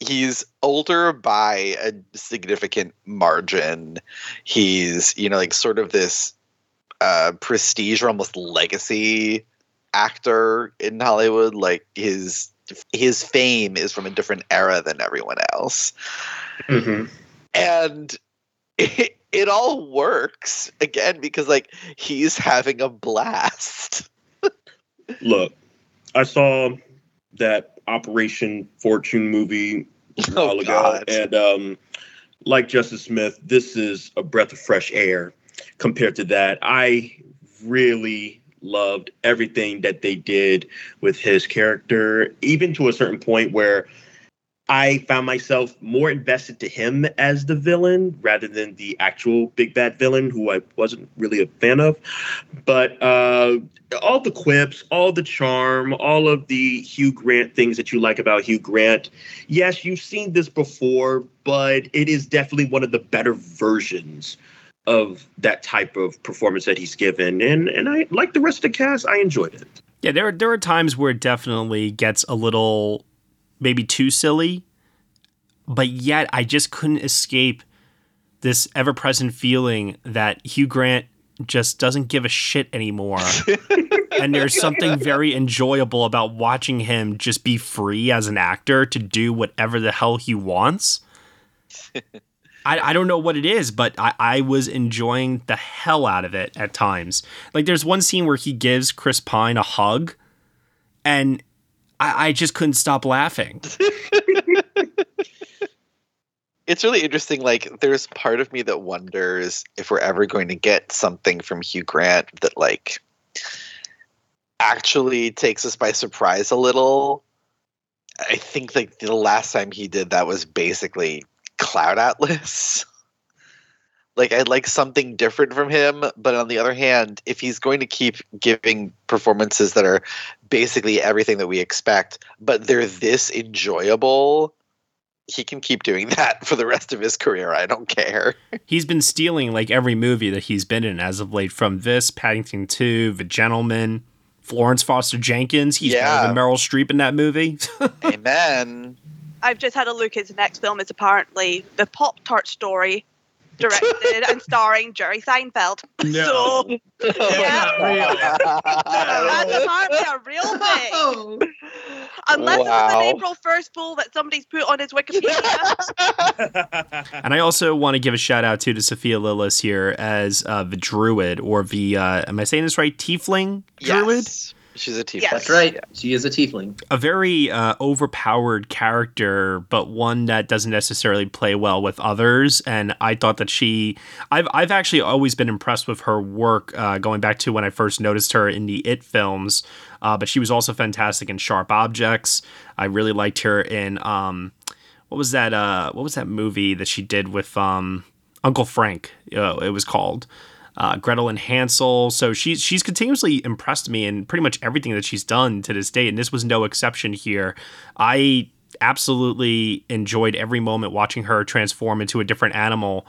He's older by a significant margin. He's, you know, like sort of this uh prestige or almost legacy actor in Hollywood. Like his his fame is from a different era than everyone else. Mm-hmm. And it, it all works again because like he's having a blast. (laughs) Look, I saw that Operation Fortune movie a (laughs) Oh, while ago, God. and um, like Justice Smith, this is a breath of fresh air compared to that. I really loved everything that they did with his character, even to a certain point where I found myself more invested to him as the villain rather than the actual big bad villain, who I wasn't really a fan of. But uh, all the quips, all the charm, all of the Hugh Grant things that you like about Hugh Grant. Yes, you've seen this before, but it is definitely one of the better versions of that type of performance that he's given. And and I like the rest of the cast, I enjoyed it. Yeah, there are there are times where it definitely gets a little maybe too silly, but yet I just couldn't escape this ever-present feeling that Hugh Grant just doesn't give a shit anymore. (laughs) and there's something very enjoyable about watching him just be free as an actor to do whatever the hell he wants. (laughs) I, I don't know what it is, but I, I was enjoying the hell out of it at times. Like there's one scene where he gives Chris Pine a hug, and I, I just couldn't stop laughing. (laughs) It's really interesting. Like, there's part of me that wonders if we're ever going to get something from Hugh Grant that, like, actually takes us by surprise a little. I think, like, the last time he did that was basically Cloud Atlas. like, I'd like something different from him. But on the other hand, if he's going to keep giving performances that are basically everything that we expect, but they're this enjoyable, he can keep doing (laughs) that for the rest of his career. I don't care. He's been stealing like every movie that he's been in as of late from this, Paddington 2, The Gentlemen, Florence Foster Jenkins. He's Yeah. better than Meryl Streep in that movie. (laughs) Amen. I've just had a look. At his next film is apparently the Pop Tart Story, directed and (laughs) starring Jerry Seinfeld. (laughs) So yeah, (laughs) that's apparently a real thing. Unless it was Wow. an April First Fool that somebody's put on his Wikipedia. and I also want to give a shout out to to Sophia Lillis here as uh, the Druid or the uh, am I saying this right? Tiefling Druid. Yes. She's a tiefling. Yes. That's right. She is a tiefling. a very uh, overpowered character, but one that doesn't necessarily play well with others. And I thought that she, I've I've actually always been impressed with her work, uh, going back to when I first noticed her in the It films. Uh, but she was also fantastic in Sharp Objects. I really liked her in um, what was that? Uh, what was that movie that she did with um, Uncle Frank? Uh, it was called uh, Gretel and Hansel. So she's she's continuously impressed me in pretty much everything that she's done to this day, and this was no exception here. I absolutely enjoyed every moment watching her transform into a different animal,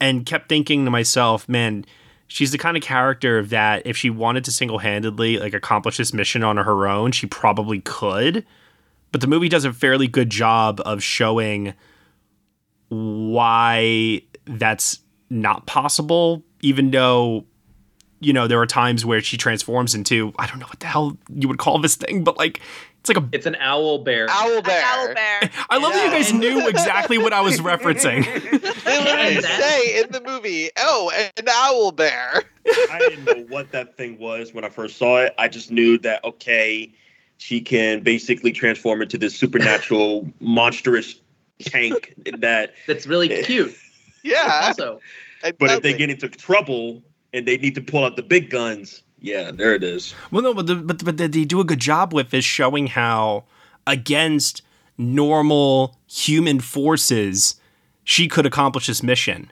and kept thinking to myself, man. she's the kind of character that if she wanted to single-handedly like accomplish this mission on her own, she probably could. But the movie does a fairly good job of showing why that's not possible, even though you know there are times where she transforms into I don't know what the hell you would call this thing, but like it's like a It's an owl bear. Owl bear. Owl bear. (laughs) I love that you guys knew exactly what I was referencing. (laughs) They literally say in the movie, "Oh, an owl bear." I didn't know what that thing was when I first saw it. I just knew that okay, she can basically transform into this supernatural monstrous tank that That's really (laughs) cute. Yeah. Also, but if they get into trouble and they need to pull out the big guns, yeah, there it is. Well, no, but the, but but they do a good job with is showing how against normal human forces she could accomplish this mission,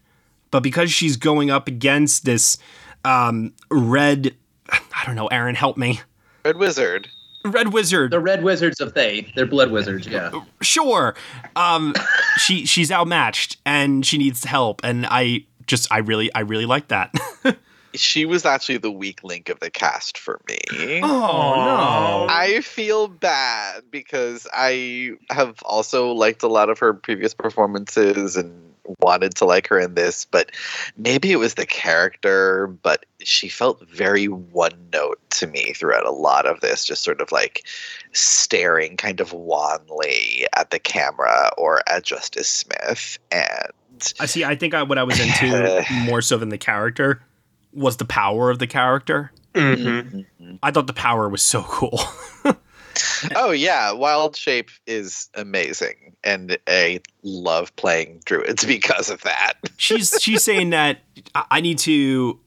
but because she's going up against this um, red, I don't know, Aaron, help me, Red Wizard. red wizard. the red wizards of Thay. They're blood wizards, yeah. sure, um, (laughs) she she's outmatched and she needs help, and I just I really I really like that. (laughs) She was actually the weak link of the cast for me. oh no. I feel bad because I have also liked a lot of her previous performances and wanted to like her in this, but maybe it was the character, but she felt very one note to me throughout a lot of this, just sort of like staring kind of wanly at the camera or at Justice Smith. And I see. I think I, what I was into (laughs) more so than the character was the power of the character. Mm-hmm. I thought the power was so cool. (laughs) oh yeah, Wild Shape is amazing, and I love playing druids (laughs) because of that. she's she's saying that I- I need to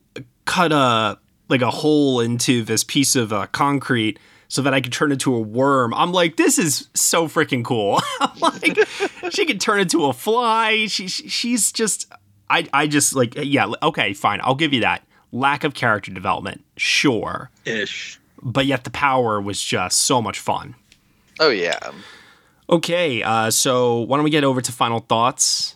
cut a like a hole into this piece of uh, concrete so that I can turn into a worm. I'm like, this is so freaking cool. (laughs) Like, she can turn into a fly. She, she she's just. I, I just like yeah okay fine I'll give you that lack of character development sure Ish. but yet the power was just so much fun Oh yeah. Okay, uh, so why don't we get over to final thoughts?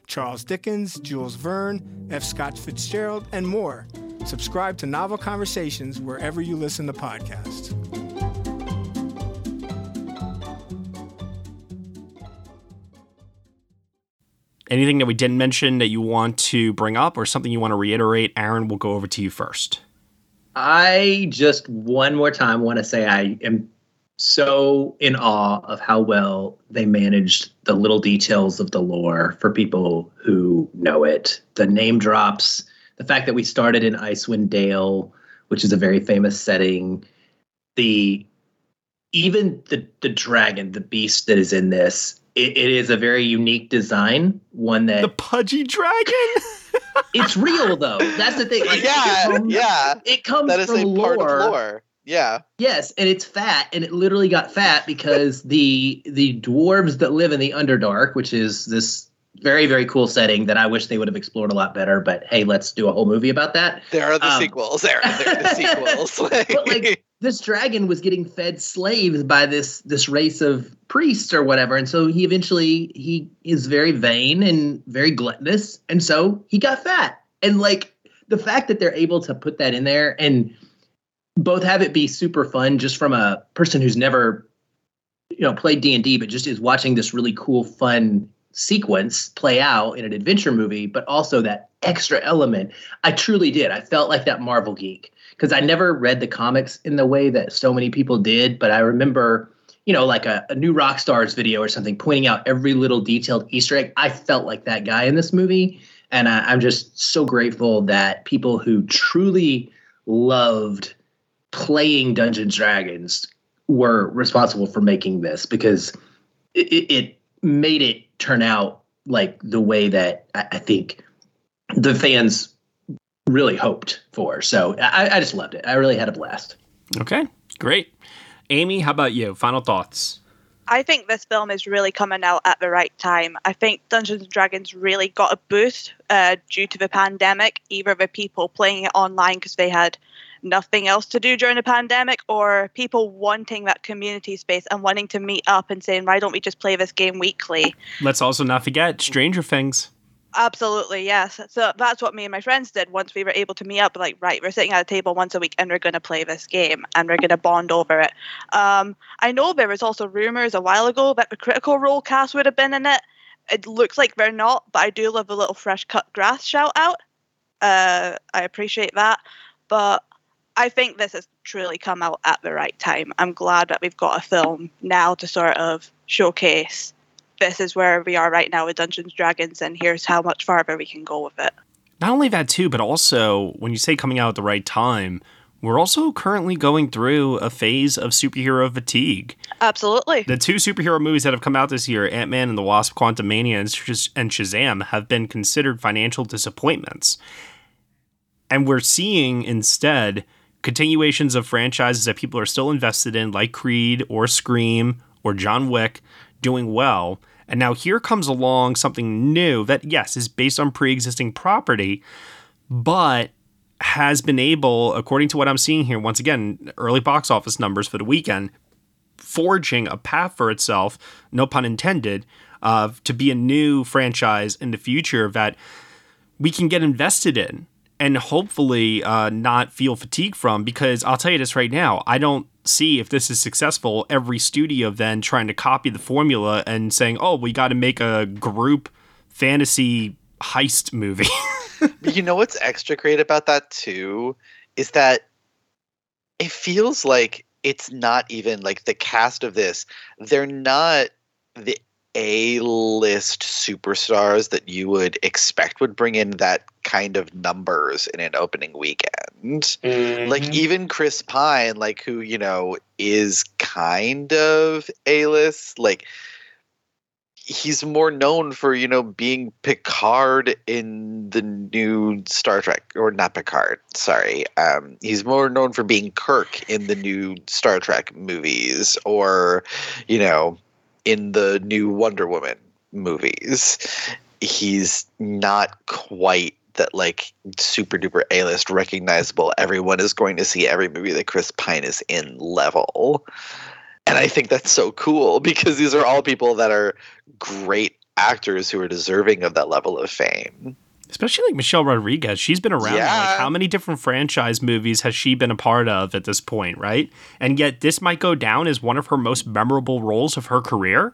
Charles Dickens, Jules Verne, F. Scott Fitzgerald, and more. Subscribe to Novel Conversations wherever you listen to podcasts. Anything that we didn't mention that you want to bring up or something you want to reiterate? Aaron, we'll go over to you first. I just one more time want to say I am so in awe of how well they managed the little details of the lore for people who know it. The name drops, the fact that we started in Icewind Dale, which is a very famous setting, the even the the dragon, the beast that is in this, it, it is a very unique design. One that The pudgy dragon. (laughs) it's real though. That's the thing. Like, it yeah, comes- yeah. It comes That is from a lore. part of lore. Yeah. Yes, and it's fat, and it literally got fat because (laughs) the the dwarves that live in the Underdark, which is this very very cool setting that I wish they would have explored a lot better. But hey, let's do a whole movie about that. There are the Um, sequels. There, there are the (laughs) sequels. But like (laughs) this dragon was getting fed slaves by this this race of priests or whatever, and so he eventually he is very vain and very gluttonous, and so he got fat. And like the fact that they're able to put that in there and both have it be super fun just from a person who's never you know played d&d but just is watching this really cool fun sequence play out in an adventure movie but also that extra element. I truly did. I felt like that marvel geek because i never read the comics in the way that so many people did but i remember you know like a, a New Rockstars video or something pointing out every little detailed easter egg. I felt like that guy in this movie and I, i'm just so grateful that people who truly loved playing Dungeons Dragons were responsible for making this because it, it made it turn out like the way that I, I think the fans really hoped for. So I, I just loved it. I really had a blast. Okay, great. Amy, how about you? Final thoughts. I think this film is really coming out at the right time. I think Dungeons and Dragons really got a boost uh, due to the pandemic, either the people playing it online because they had nothing else to do during the pandemic, or people wanting that community space and wanting to meet up and saying, why don't we just play this game weekly? Let's also not forget Stranger Things. Absolutely, yes. So that's what me and my friends did once we were able to meet up. Like, right, we're sitting at a table once a week and we're going to play this game and we're going to bond over it. Um, I know there was also rumors a while ago that the Critical Role cast would have been in it. It looks like they're not, but I do love a little fresh cut grass shout out. Uh, I appreciate that. But I think this has truly come out at the right time. I'm glad that we've got a film now to sort of showcase this is where we are right now with Dungeons Dragons, and here's how much farther we can go with it. Not only that, too, but also when you say coming out at the right time, we're also currently going through a phase of superhero fatigue. Absolutely. The two superhero movies that have come out this year, Ant Man and the Wasp, Quantum Quantumania, and Shazam, have been considered financial disappointments. And we're seeing instead continuations of franchises that people are still invested in, like Creed or Scream or John Wick, doing well. And now here comes along something new that, yes, is based on pre existing property, but has been able, according to what I'm seeing here, once again, early box office numbers for the weekend, forging a path for itself, no pun intended, uh, to be a new franchise in the future that we can get invested in and hopefully uh, not feel fatigue from. Because I'll tell you this right now, I don't see if this is successful, every studio then trying to copy the formula and saying, "Oh, we got to make a group fantasy heist movie." (laughs) you know what's extra great about that too is that it feels like it's not even like the cast of this. They're not the a-list superstars that you would expect would bring in that kind of numbers in an opening weekend. Mm-hmm. Like even Chris Pine, like who, you know, is kind of A-list, like he's more known for, you know, being Picard in the new Star Trek or not Picard, sorry. Um he's more known for being Kirk in the new Star Trek movies or, you know, in the new Wonder Woman movies. He's not quite that like super duper A list recognizable. Everyone is going to see every movie that Chris Pine is in level. And I think that's so cool because these are all people that are great actors who are deserving of that level of fame. Especially like Michelle Rodriguez. She's been around. Yeah. Like how many different franchise movies has she been a part of at this point, right? And yet this might go down as one of her most memorable roles of her career.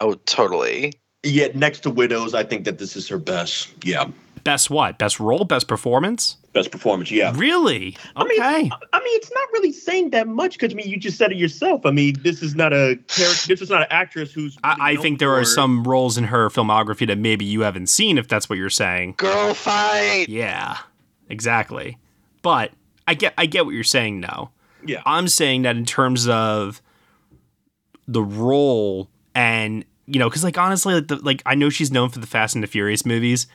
Oh, totally. Yet next to Widows, I think that this is her best. Yeah. Best what? Best role? Best performance? Best performance, yeah. Really? Okay. I mean, I mean, it's not really saying that much because I mean, you just said it yourself. I mean, this is not a character. This is not an actress who's. Really I, I think there for... are some roles in her filmography that maybe you haven't seen, if that's what you're saying. Girl fight. Yeah, exactly. But I get, I get what you're saying. Now, yeah, I'm saying that in terms of the role and you know, because like honestly, like, the, like I know she's known for the Fast and the Furious movies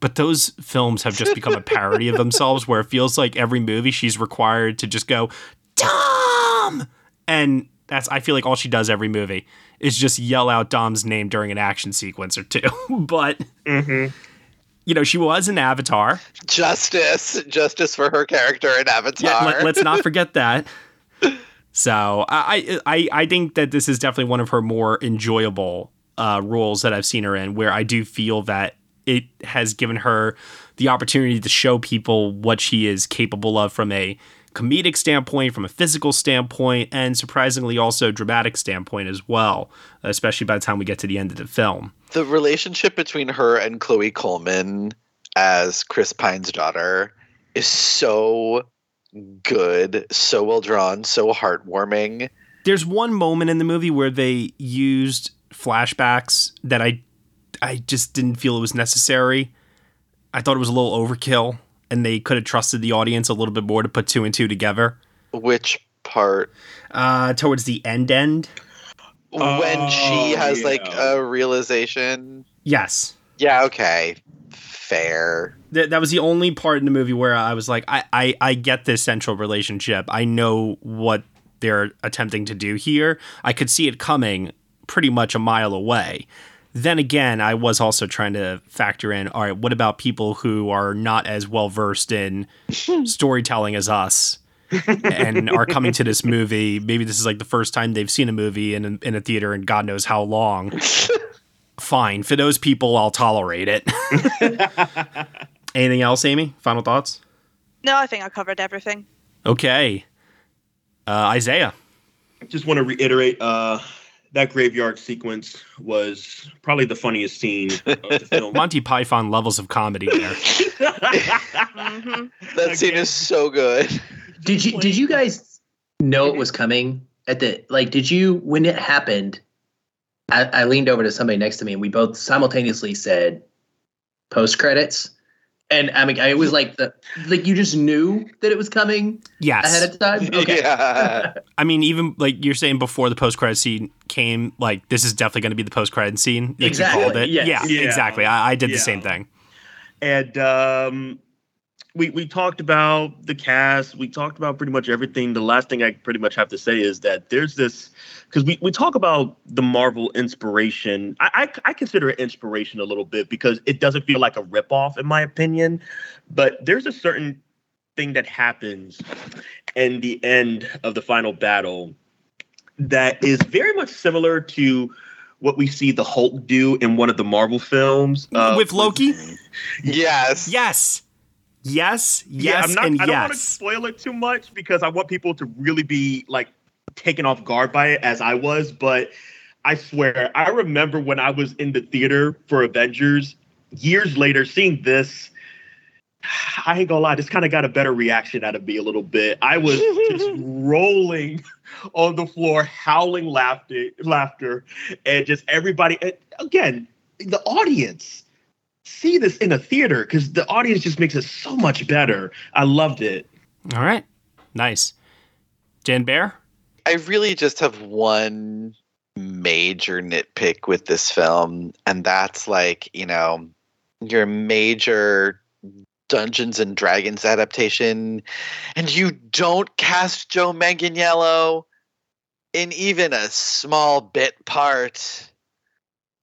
but those films have just become a (laughs) parody of themselves where it feels like every movie she's required to just go Dom and that's I feel like all she does every movie is just yell out Dom's name during an action sequence or two. (laughs) but mm-hmm. you know, she was an Avatar. Justice, justice for her character in Avatar. Yeah, let, us not (laughs) forget that. So I, I I think that this is definitely one of her more enjoyable uh, roles that I've seen her in, where I do feel that it has given her the opportunity to show people what she is capable of from a comedic standpoint, from a physical standpoint, and surprisingly also dramatic standpoint as well, especially by the time we get to the end of the film. The relationship between her and Chloe Coleman as Chris Pine's daughter is so good, so well drawn, so heartwarming. There's one moment in the movie where they used flashbacks that I I just didn't feel it was necessary. I thought it was a little overkill, and they could have trusted the audience a little bit more to put two and two together. Which part? Uh, towards the end, end. When oh, she has yeah. like a realization. Yes. Yeah. Okay. fair. Th- that was the only part in the movie where I was like, I, I, I get this central relationship. I know what they're attempting to do here. I could see it coming pretty much a mile away. Then again, I was also trying to factor in all right, what about people who are not as well versed in storytelling as us? and are coming to this movie. Maybe this is like the first time they've seen a movie in, in a theater and God knows how long. (laughs) Fine. For those people, I'll tolerate it. (laughs) Anything else, Amy? Final thoughts? No, I think I covered everything. Okay. Uh, Isaiah. Just want to reiterate uh, that graveyard sequence was probably the funniest scene of the (laughs) film. Monty Python levels of comedy there. (laughs) That scene is so good. Did you did you guys know it was coming at the like? Did you when it happened? I, I leaned over to somebody next to me, and we both simultaneously said post credits. And I mean, it was like the like you just knew that it was coming Yes. ahead of time. (laughs) Okay. Yeah. (laughs) I mean, even like you're saying before the post credit scene came, like this is definitely going to be the post credit scene. Like Exactly, You called it. yes. Yeah, Yeah. exactly. I, I did Yeah. the same thing. and um, we we talked about the cast. We talked about pretty much everything. The last thing I pretty much have to say is that there's this because we, we talk about the Marvel inspiration. I, I I consider it inspiration a little bit because it doesn't feel like a ripoff in my opinion. But there's a certain thing that happens in the end of the final battle that is very much similar to what we see the Hulk do in one of the Marvel films uh, With Loki? yes. Yes. Yes. Yes. yeah, I'm not, and I don't want to spoil it too much because I want people to really be like taken off guard by it as I was. But I swear, I remember when I was in the theater for Avengers years later, seeing this. (sighs) I ain't gonna lie, this kind of got a better reaction out of me a little bit. I was (laughs) just rolling on the floor, howling laughter, laughter, and just everybody. And again, the audience see this in a theater because the audience just makes it so much better. I loved it. All right. Nice. Dan Bayer? I really just have one major nitpick with this film, and that's like, you know, your major Dungeons and Dragons adaptation, and you don't cast Joe Manganiello in even a small bit part.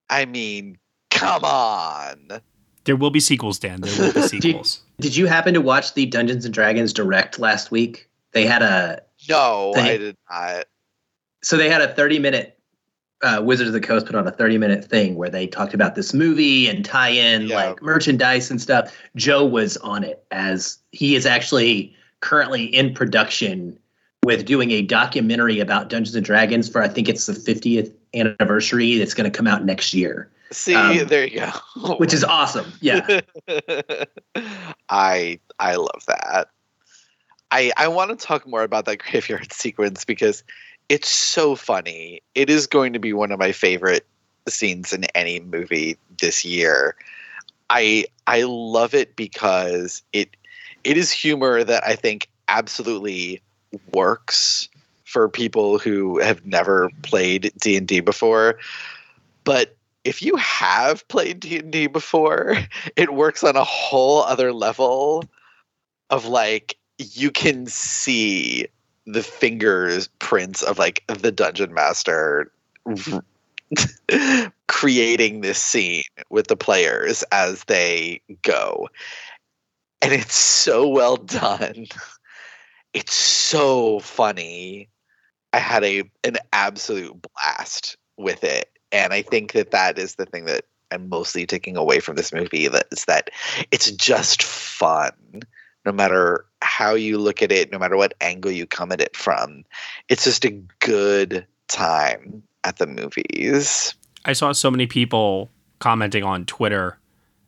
I mean, come on. There will be sequels, Dan. There will be (laughs) sequels. Did you happen to watch the Dungeons and Dragons direct last week? They had a No, They- I did not. so they had a 30 minute uh, Wizard of the Coast put on a 30 minute thing where they talked about this movie and tie in Yeah. like merchandise and stuff. Joe was on it as he is actually currently in production with doing a documentary about Dungeons and Dragons for I think it's the 50th anniversary that's going to come out next year, See, Um, there you go. (laughs) which is awesome. Yeah. (laughs) I I love that. I I want to talk more about that graveyard (laughs) sequence because it's so funny. It is going to be one of my favorite scenes in any movie this year. I I love it because it it is humor that I think absolutely works for people who have never played D&D before. But if you have played D&D before, (laughs) it works on a whole other level of like you can see the fingers prints of like the dungeon master (laughs) creating this scene with the players as they go. And it's so well done. (laughs) It's so funny. I had a an absolute blast with it and i think that that is the thing that i'm mostly taking away from this movie that is that it's just fun no matter how you look at it no matter what angle you come at it from it's just a good time at the movies I saw so many people commenting on Twitter,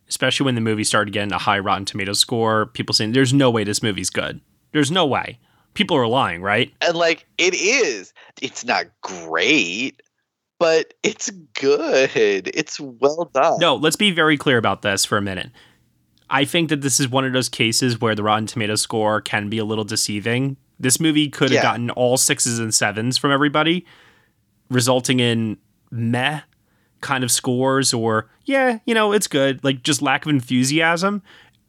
especially when the movie started getting a high Rotten Tomatoes score. People saying, "There's no way this movie's good. There's no way." People are lying, right? and like it is it's not great but it's good it's well done No, let's be very clear about this for a minute. I think that this is one of those cases where the Rotten Tomato score can be a little deceiving. This movie could have Yeah. gotten all sixes and sevens from everybody, resulting in meh kind of scores or yeah, you know, it's good, like just lack of enthusiasm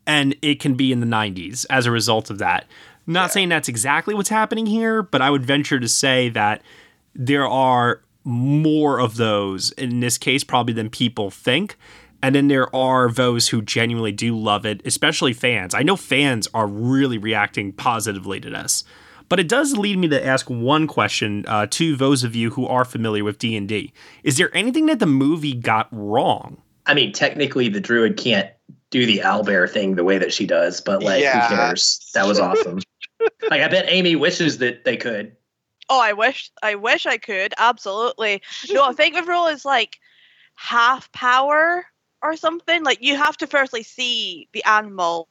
and it can be in the 90s as a result of that. Not yeah. saying that's exactly what's happening here, but I would venture to say that there are more of those in this case probably than people think. And then there are those who genuinely do love it, especially fans. I know fans are really reacting positively to this. But it does lead me to ask one question uh, to those of you who are familiar with D and D: Is there anything that the movie got wrong? I mean, technically, the druid can't do the owlbear thing the way that she does, but like, yeah. who cares? That was (laughs) awesome. like, I bet Amy wishes that they could. Oh, I wish, I wish I could. Absolutely. No, I think the rule is like half power or something. Like, you have to firstly see the animal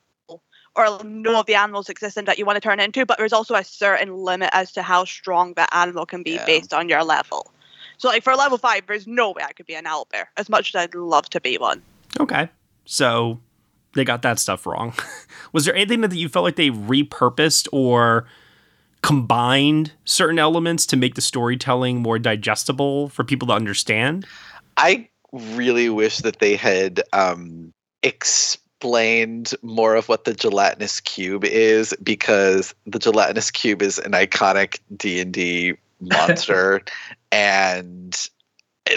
or know of the animals existence that you want to turn into, but there's also a certain limit as to how strong that animal can be yeah. based on your level. So, like for level five, there's no way I could be an owl bear, as much as I'd love to be one. Okay, so they got that stuff wrong. (laughs) Was there anything that you felt like they repurposed or combined certain elements to make the storytelling more digestible for people to understand? I really wish that they had um, explained more of what the gelatinous cube is because the gelatinous cube is an iconic D&D (laughs) monster and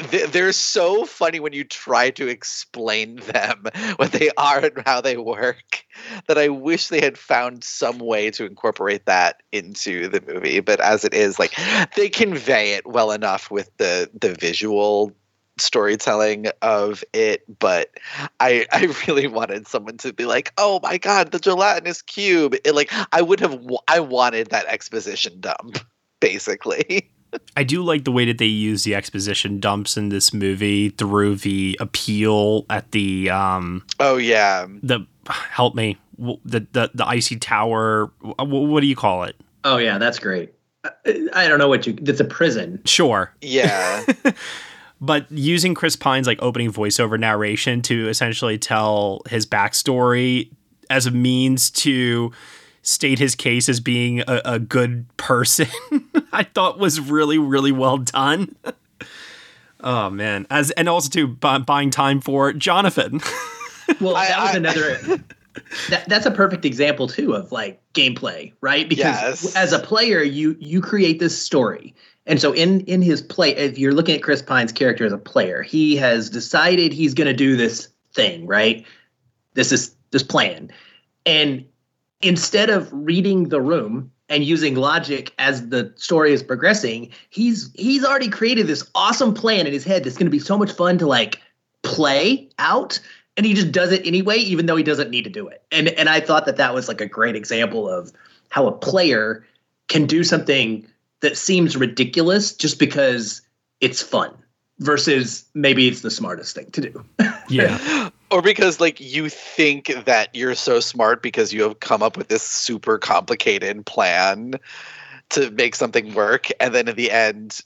they're so funny when you try to explain them (laughs) what they are and how they work that i wish they had found some way to incorporate that into the movie but as it is like they convey it well enough with the the visual storytelling of it, but I I (laughs) really wanted someone to be like, "Oh my god, the gelatinous cube!" It, like I would have I wanted that exposition dump, (laughs) basically. I do like the way that they use the exposition dumps in this movie through the appeal at the um oh yeah. the help me the the the icy tower what do you call it? Oh yeah that's great. I don't know what you it's a prison. Sure. Yeah. (laughs) But using Chris Pine's like opening voiceover narration to essentially tell his backstory as a means to state his case as being a, a good person, (laughs) I thought was really, really well done. (laughs) oh man, as and also too buying time for Jonathan. (laughs) well, that was I, another. that, that's a perfect example too of like gameplay, right? Because yes. as a player, you you create this story and so in in his play, if you're looking at Chris Pine's character as a player, he has decided he's going to do this thing, right? This is this plan. And instead of reading the room and using logic as the story is progressing, he's he's already created this awesome plan in his head that's going to be so much fun to like play out and he just does it anyway even though he doesn't need to do it. And and I thought that that was like a great example of how a player can do something that seems ridiculous just because it's fun versus maybe it's the smartest thing to do. (laughs) yeah. (laughs) Or because like you think that you're so smart because you have come up with this super complicated plan to make something work and then in the end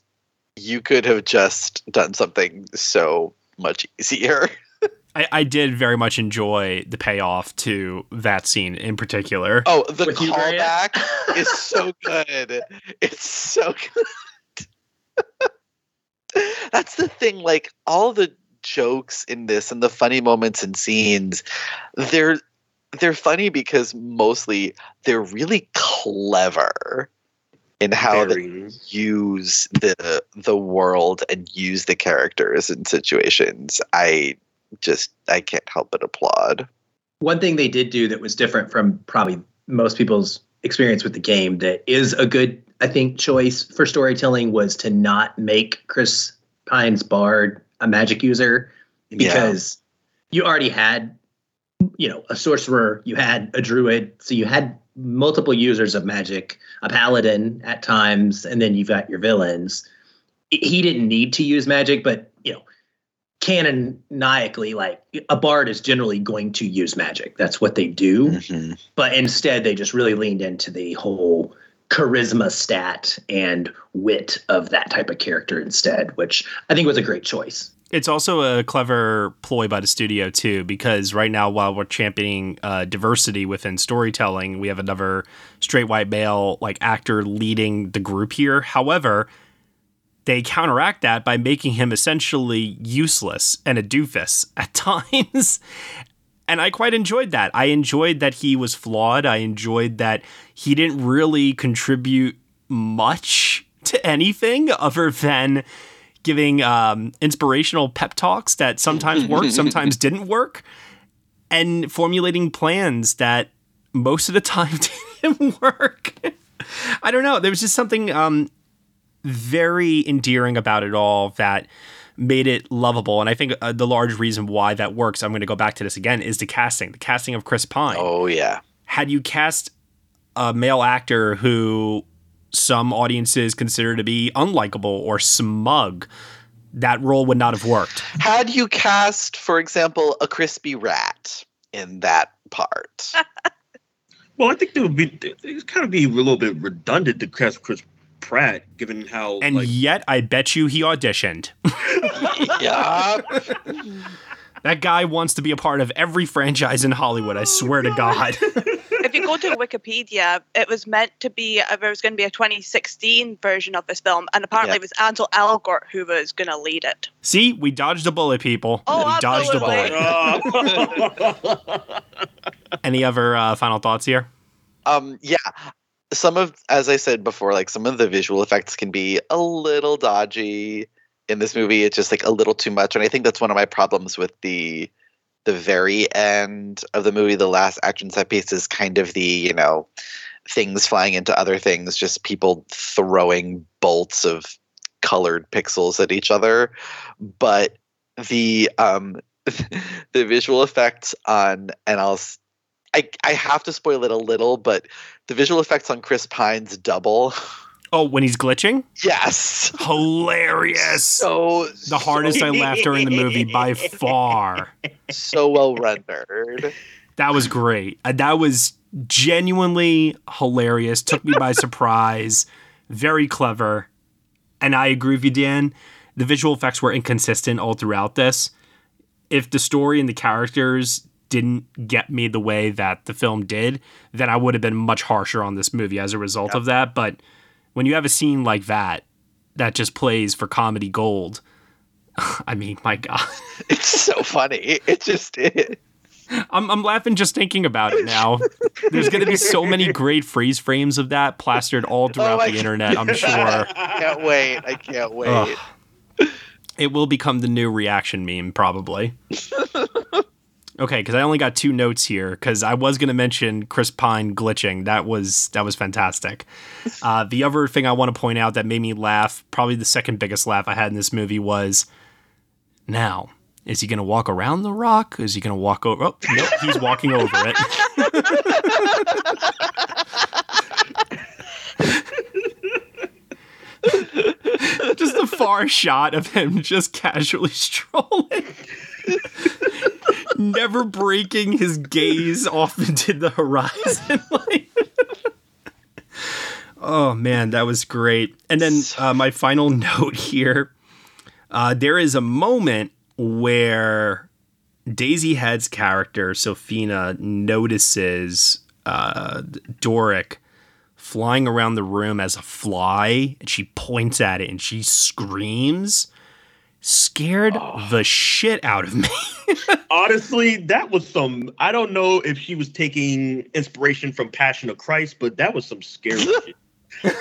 you could have just done something so much easier. (laughs) I, I, did very much enjoy the payoff to that scene in particular. Oh, the With callback (laughs) is so good. It's so (laughs) good. That's the thing. Like all the jokes in this and the funny moments and scenes, they're they're funny because mostly they're really clever in how Very. they use the the world and use the characters in situations. I just I can't help but applaud. One thing they did do that was different from probably most people's experience with the game that is a good I think choice for storytelling was to not make Chris Pine's bard a magic user because yeah. you already had you know a sorcerer, you had a druid, so you had multiple users of magic, a paladin at times, and then you've got your villains. He didn't need to use magic, but you know canonically like a bard is generally going to use magic that's what they do mm-hmm. but instead they just really leaned into the whole charisma stat and wit of that type of character instead which i think was a great choice it's also a clever ploy by the studio too because right now while we're championing uh, diversity within storytelling we have another straight white male like actor leading the group here however they counteract that by making him essentially useless and a doofus at (laughs) times. And I quite enjoyed that. I enjoyed that he was flawed. I enjoyed that he didn't really contribute much (laughs) to anything other than giving um, inspirational pep talks that sometimes worked, (laughs) sometimes didn't work, and formulating plans that most of the time (laughs) didn't work. I don't know. There was just something um, very endearing about it all that made it lovable. And I think uh, the large reason why that works, I'm going to go back to this again, is the casting. The casting of Chris Pine. Oh, yeah. Had you cast a male actor who some audiences consider to be unlikable or smug, that role would not have worked. Had you cast, for example, a Chris Pratt in that part? (laughs) well, I think it would be it's kind of be a little bit redundant to cast Chris Pratt, given how. And like, yet, I bet you he auditioned. (laughs) yeah. That guy wants to be a part of every franchise in Hollywood. I swear to God. (laughs) if you go to Wikipedia, it was meant to be uh, there was going to be a 2016 version of this film, and apparently it was Ansel Elgort who was going to lead it. See, we dodged a bullet, people. Oh, we dodged absolutely. a bullet. (laughs) Any other uh, final thoughts here? Um, yeah, some of, as I said before, like some of the visual effects can be a little dodgy in this movie. It's just like a little too much, and I think that's one of my problems with the the very end of the movie. The last action set piece is kind of the you know things flying into other things, just people throwing bolts of colored pixels at each other, but the um (laughs) the visual effects on and I'll I, I have to spoil it a little, but the visual effects on Chris Pine's double. Oh, when he's glitching? Yes. Hilarious. So the hardest I laughed during the movie by far. So well rendered. That was great. Uh, that was genuinely hilarious. Took me by (laughs) surprise. Very clever. And I agree with you, Dan. The visual effects were inconsistent all throughout this. If the story and the characters didn't get me the way that the film did, then I would have been much harsher on this movie as a result yep. of that. But when you have a scene like that that just plays for comedy gold, (laughs) I mean, my God. (laughs) It's so funny. It just is. I'm, I'm laughing just thinking about it now. There's going to be so many great freeze frames of that plastered all oh throughout oh the internet, I'm sure. (laughs) I can't wait. I can't wait. Ugh. It will become the new reaction meme, probably. Okay, because I only got two notes here because I was going to mention Chris Pine glitching. That was that was fantastic. (laughs) Uh, the other thing I want to point out that made me laugh, probably the second biggest laugh I had in this movie was, now is he going to walk around the rock? Is he going to walk over? Oh, nope, he's walking over it. (laughs) just a far shot of him just casually (laughs) strolling never breaking his gaze off into the horizon. (laughs) oh man, that was great. And then uh, my final (laughs) note here: uh, there is a moment where Daisy Head's character Sofina notices uh, Doric flying around the room as a fly, and she points at it and she screams scared oh. the shit out of me. (laughs) Honestly, that was some. I don't know if she was taking inspiration from Passion of Christ, but that was some scary (laughs) shit. (laughs)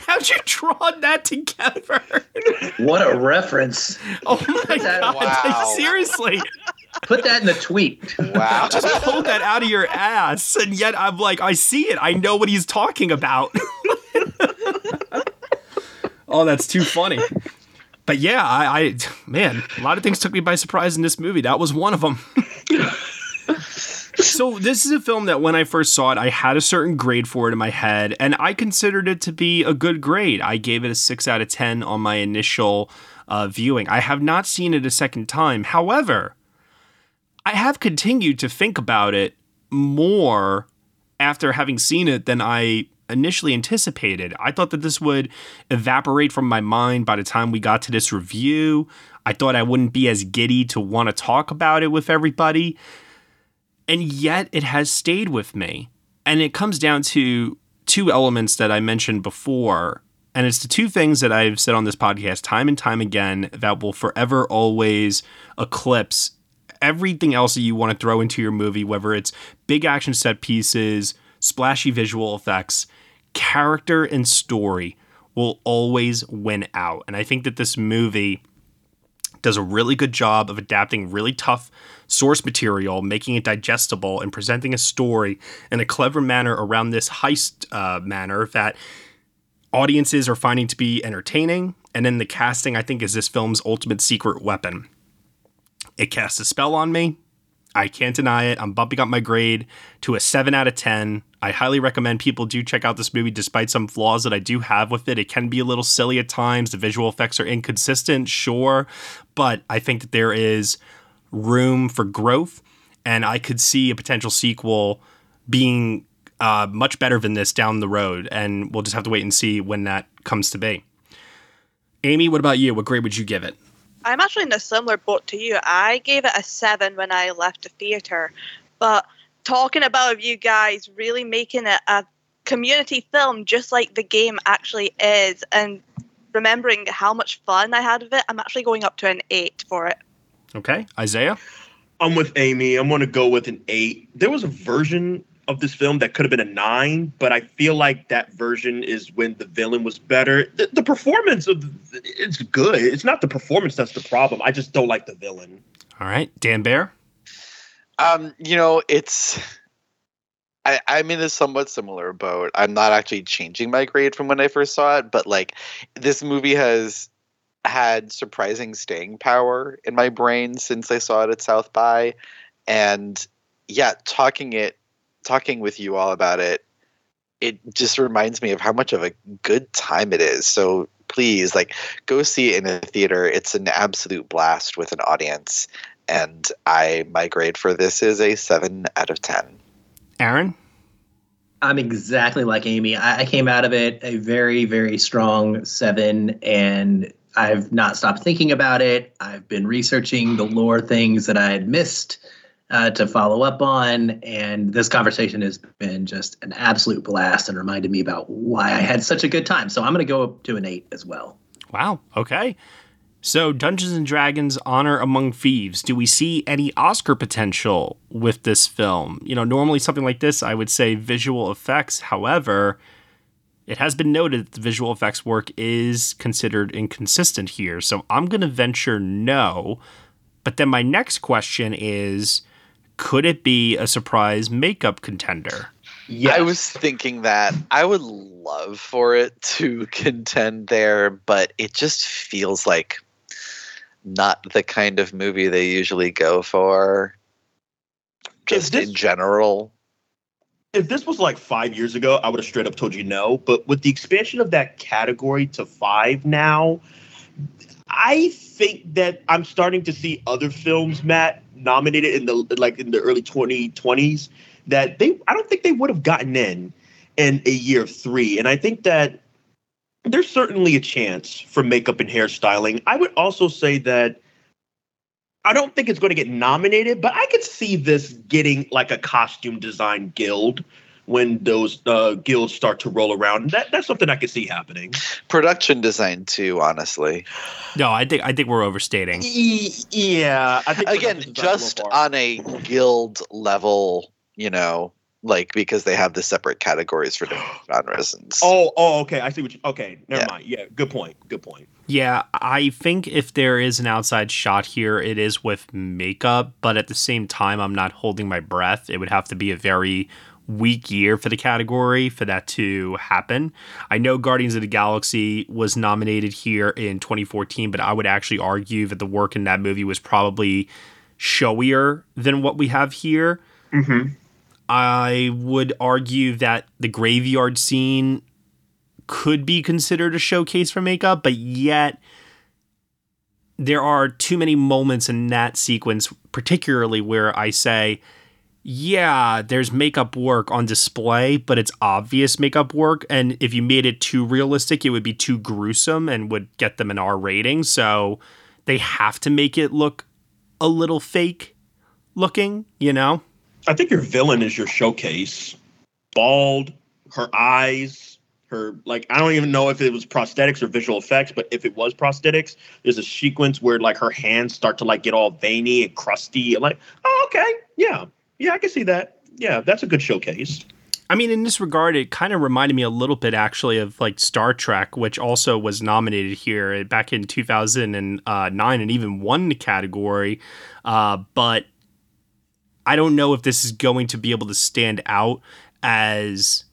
How'd you draw that together? What a reference! Oh my god! Wow. Seriously. Put that in the tweet. Wow. Just pulled that out of your ass, and yet I'm like, I see it. I know what he's talking about. Oh, that's too funny. But yeah, I, I, man, a lot of things took me by surprise in this movie. That was one of them. (laughs) so this is a film that when I first saw it, I had a certain grade for it in my head, and I considered it to be a good grade. I gave it a six out of ten on my initial uh, viewing. I have not seen it a second time. However, I have continued to think about it more after having seen it than I initially anticipated. I thought that this would evaporate from my mind by the time we got to this review. I thought I wouldn't be as giddy to want to talk about it with everybody. And yet it has stayed with me. And it comes down to two elements that I mentioned before And it's the two things that I've said on this podcast time and time again that will forever always eclipse everything else that you want to throw into your movie, whether it's big action set pieces, splashy visual effects, character and story will always win out. And I think that this movie does a really good job of adapting really tough source material, making it digestible, and presenting a story in a clever manner around this heist uh, manner that audiences are finding to be entertaining. And then the casting, I think, is this film's ultimate secret weapon. It casts a spell on me. I can't deny it. I'm bumping up my grade to a 7 out of 10. I highly recommend people do check out this movie despite some flaws that I do have with it. It can be a little silly at times. The visual effects are inconsistent, sure, but I think that there is room for growth and I could see a potential sequel being uh, much better than this down the road and we'll just have to wait and see when that comes to be. Amy, what about you? What grade would you give it? I'm actually in a similar boat to you. I gave it a seven when I left the theater, but talking about you guys really making it a community film just like the game actually is and remembering how much fun I had of it, I'm actually going up to an eight for it. Okay. Isaiah? I'm with Amy. I'm going to go with an eight. There was a version of this film that could have been a nine, but I feel like that version is when the villain was better. The, the performance of it's good. It's not the performance that's the problem. I just don't like the villain. All right, Dan Bayer. Um, you know, it's I, I'm in a somewhat similar boat. I'm not actually changing my grade from when I first saw it, but like this movie has had surprising staying power in my brain since I saw it at South by. And yeah, talking it talking with you all about it, it just reminds me of how much of a good time it is. So please, like, go see it in a theater. It's an absolute blast with an audience. And I my grade for this is a seven out of ten. Aaron? I'm exactly like Amy. I, I came out of it a very, very strong seven, and I've not stopped thinking about it. I've been researching the lore things that I had missed uh, to follow up on. And this conversation has been just an absolute blast and reminded me about why I had such a good time. So I'm going to go up to an eight as well. Wow. Okay. So, Dungeons and Dragons Honor Among Thieves. Do we see any Oscar potential with this film? You know, normally something like this, I would say visual effects. However, it has been noted that the visual effects work is considered inconsistent here. So, I'm going to venture no. But then my next question is could it be a surprise makeup contender? Yeah, I was thinking that I would love for it to (laughs) contend there, but it just feels like not the kind of movie they usually go for. Just this, in general. If this was like five years ago, I would have straight up told you no. But with the expansion of that category to five now, I think that I'm starting to see other films, Matt, nominated in the like in the early 2020s that they I don't think they would have gotten in in a year three. And I think that there's certainly a chance for makeup and hairstyling. I would also say that I don't think it's going to get nominated, but I could see this getting like a costume design guild when those uh, guilds start to roll around. That that's something I could see happening. Production design too, honestly. No, I think I think we're overstating. E- yeah, I think again, just on a guild level, you know, like because they have the separate categories for different (gasps) genres. And oh, oh, okay. I see what you. Okay, never yeah. mind. Yeah, good point. Good point. Yeah, I think if there is an outside shot here, it is with makeup, but at the same time, I'm not holding my breath. It would have to be a very weak year for the category for that to happen. I know Guardians of the Galaxy was nominated here in 2014, but I would actually argue that the work in that movie was probably showier than what we have here. Mm-hmm. I would argue that the graveyard scene could be considered a showcase for makeup, but yet there are too many moments in that sequence, particularly where I say, yeah, there's makeup work on display, but it's obvious makeup work. And if you made it too realistic, it would be too gruesome and would get them an R rating. So they have to make it look a little fake looking, you know? I think your villain is your showcase. Bald, her eyes, Her like I don't even know if it was prosthetics or visual effects, but if it was prosthetics, there's a sequence where like her hands start to like get all veiny and crusty. I'm like, oh okay, yeah, yeah, I can see that. Yeah, that's a good showcase. I mean, in this regard, it kind of reminded me a little bit actually of like Star Trek, which also was nominated here back in 2009 and even won the category. Uh, but I don't know if this is going to be able to stand out as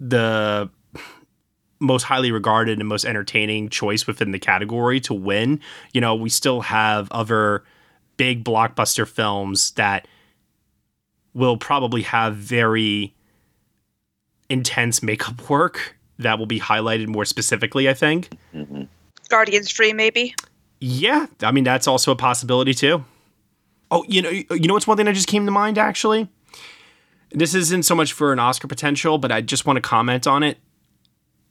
the most highly regarded and most entertaining choice within the category to win. You know, we still have other big blockbuster films that will probably have very intense makeup work that will be highlighted more specifically, I think. Mm-hmm. Guardians 3, maybe. Yeah, I mean that's also a possibility too. Oh, you know, you know what's one thing that just came to mind actually? This isn't so much for an Oscar potential, but I just want to comment on it.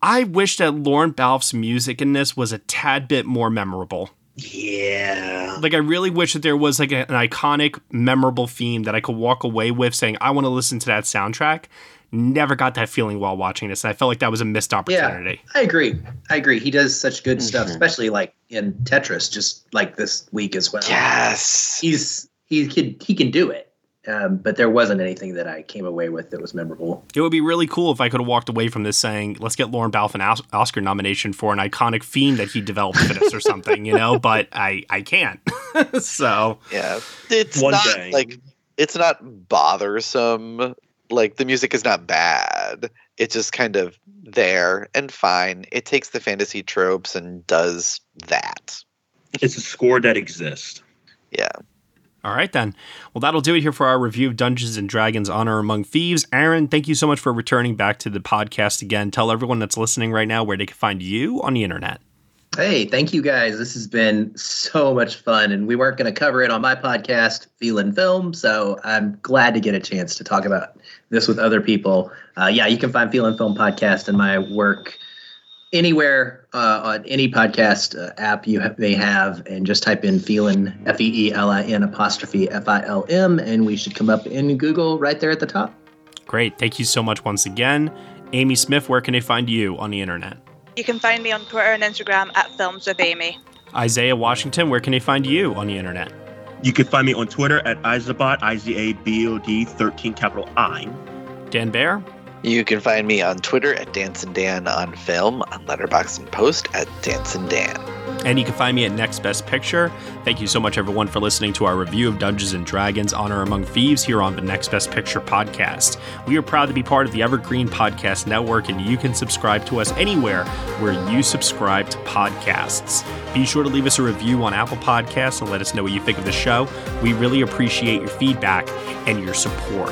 I wish that Lorne Balfe's music in this was a tad bit more memorable. Yeah. Like I really wish that there was like a, an iconic, memorable theme that I could walk away with saying I want to listen to that soundtrack. Never got that feeling while watching this. I felt like that was a missed opportunity. Yeah, I agree. I agree. He does such good mm-hmm. stuff, especially like in Tetris, just like this week as well. Yes, he's he can he can do it. Um, but there wasn't anything that I came away with that was memorable. It would be really cool if I could have walked away from this saying, "Let's get Lorne Balfe an Oscar nomination for an iconic theme that he developed for this or something," you know. But I I can't. (laughs) so yeah, it's One not day. like it's not bothersome like the music is not bad. It's just kind of there and fine. It takes the fantasy tropes and does that. It's a score that exists. Yeah. All right then. Well, that'll do it here for our review of Dungeons and Dragons: Honor Among Thieves. Aaron, thank you so much for returning back to the podcast again. Tell everyone that's listening right now where they can find you on the internet. Hey, thank you guys. This has been so much fun, and we weren't going to cover it on my podcast, Feelin' Film, so I'm glad to get a chance to talk about this with other people. Uh, yeah, you can find Feelin' Film podcast and my work anywhere uh, on any podcast uh, app you ha- may have, and just type in Feelin F E E L I N apostrophe F I L M, and we should come up in Google right there at the top. Great, thank you so much once again, Amy Smith. Where can they find you on the internet? You can find me on Twitter and Instagram at Films with Amy. Isaiah Washington, where can they find you on the internet? You can find me on Twitter at Izabot, I Z A B O D 13 capital I. Dan Bayer? You can find me on Twitter at Danson Dan on Film, on Letterboxd and Post at Danson Dan. And you can find me at Next Best Picture. Thank you so much, everyone, for listening to our review of Dungeons and Dragons Honor Among Thieves here on the Next Best Picture podcast. We are proud to be part of the Evergreen Podcast Network, and you can subscribe to us anywhere where you subscribe to podcasts. Be sure to leave us a review on Apple Podcasts and let us know what you think of the show. We really appreciate your feedback and your support,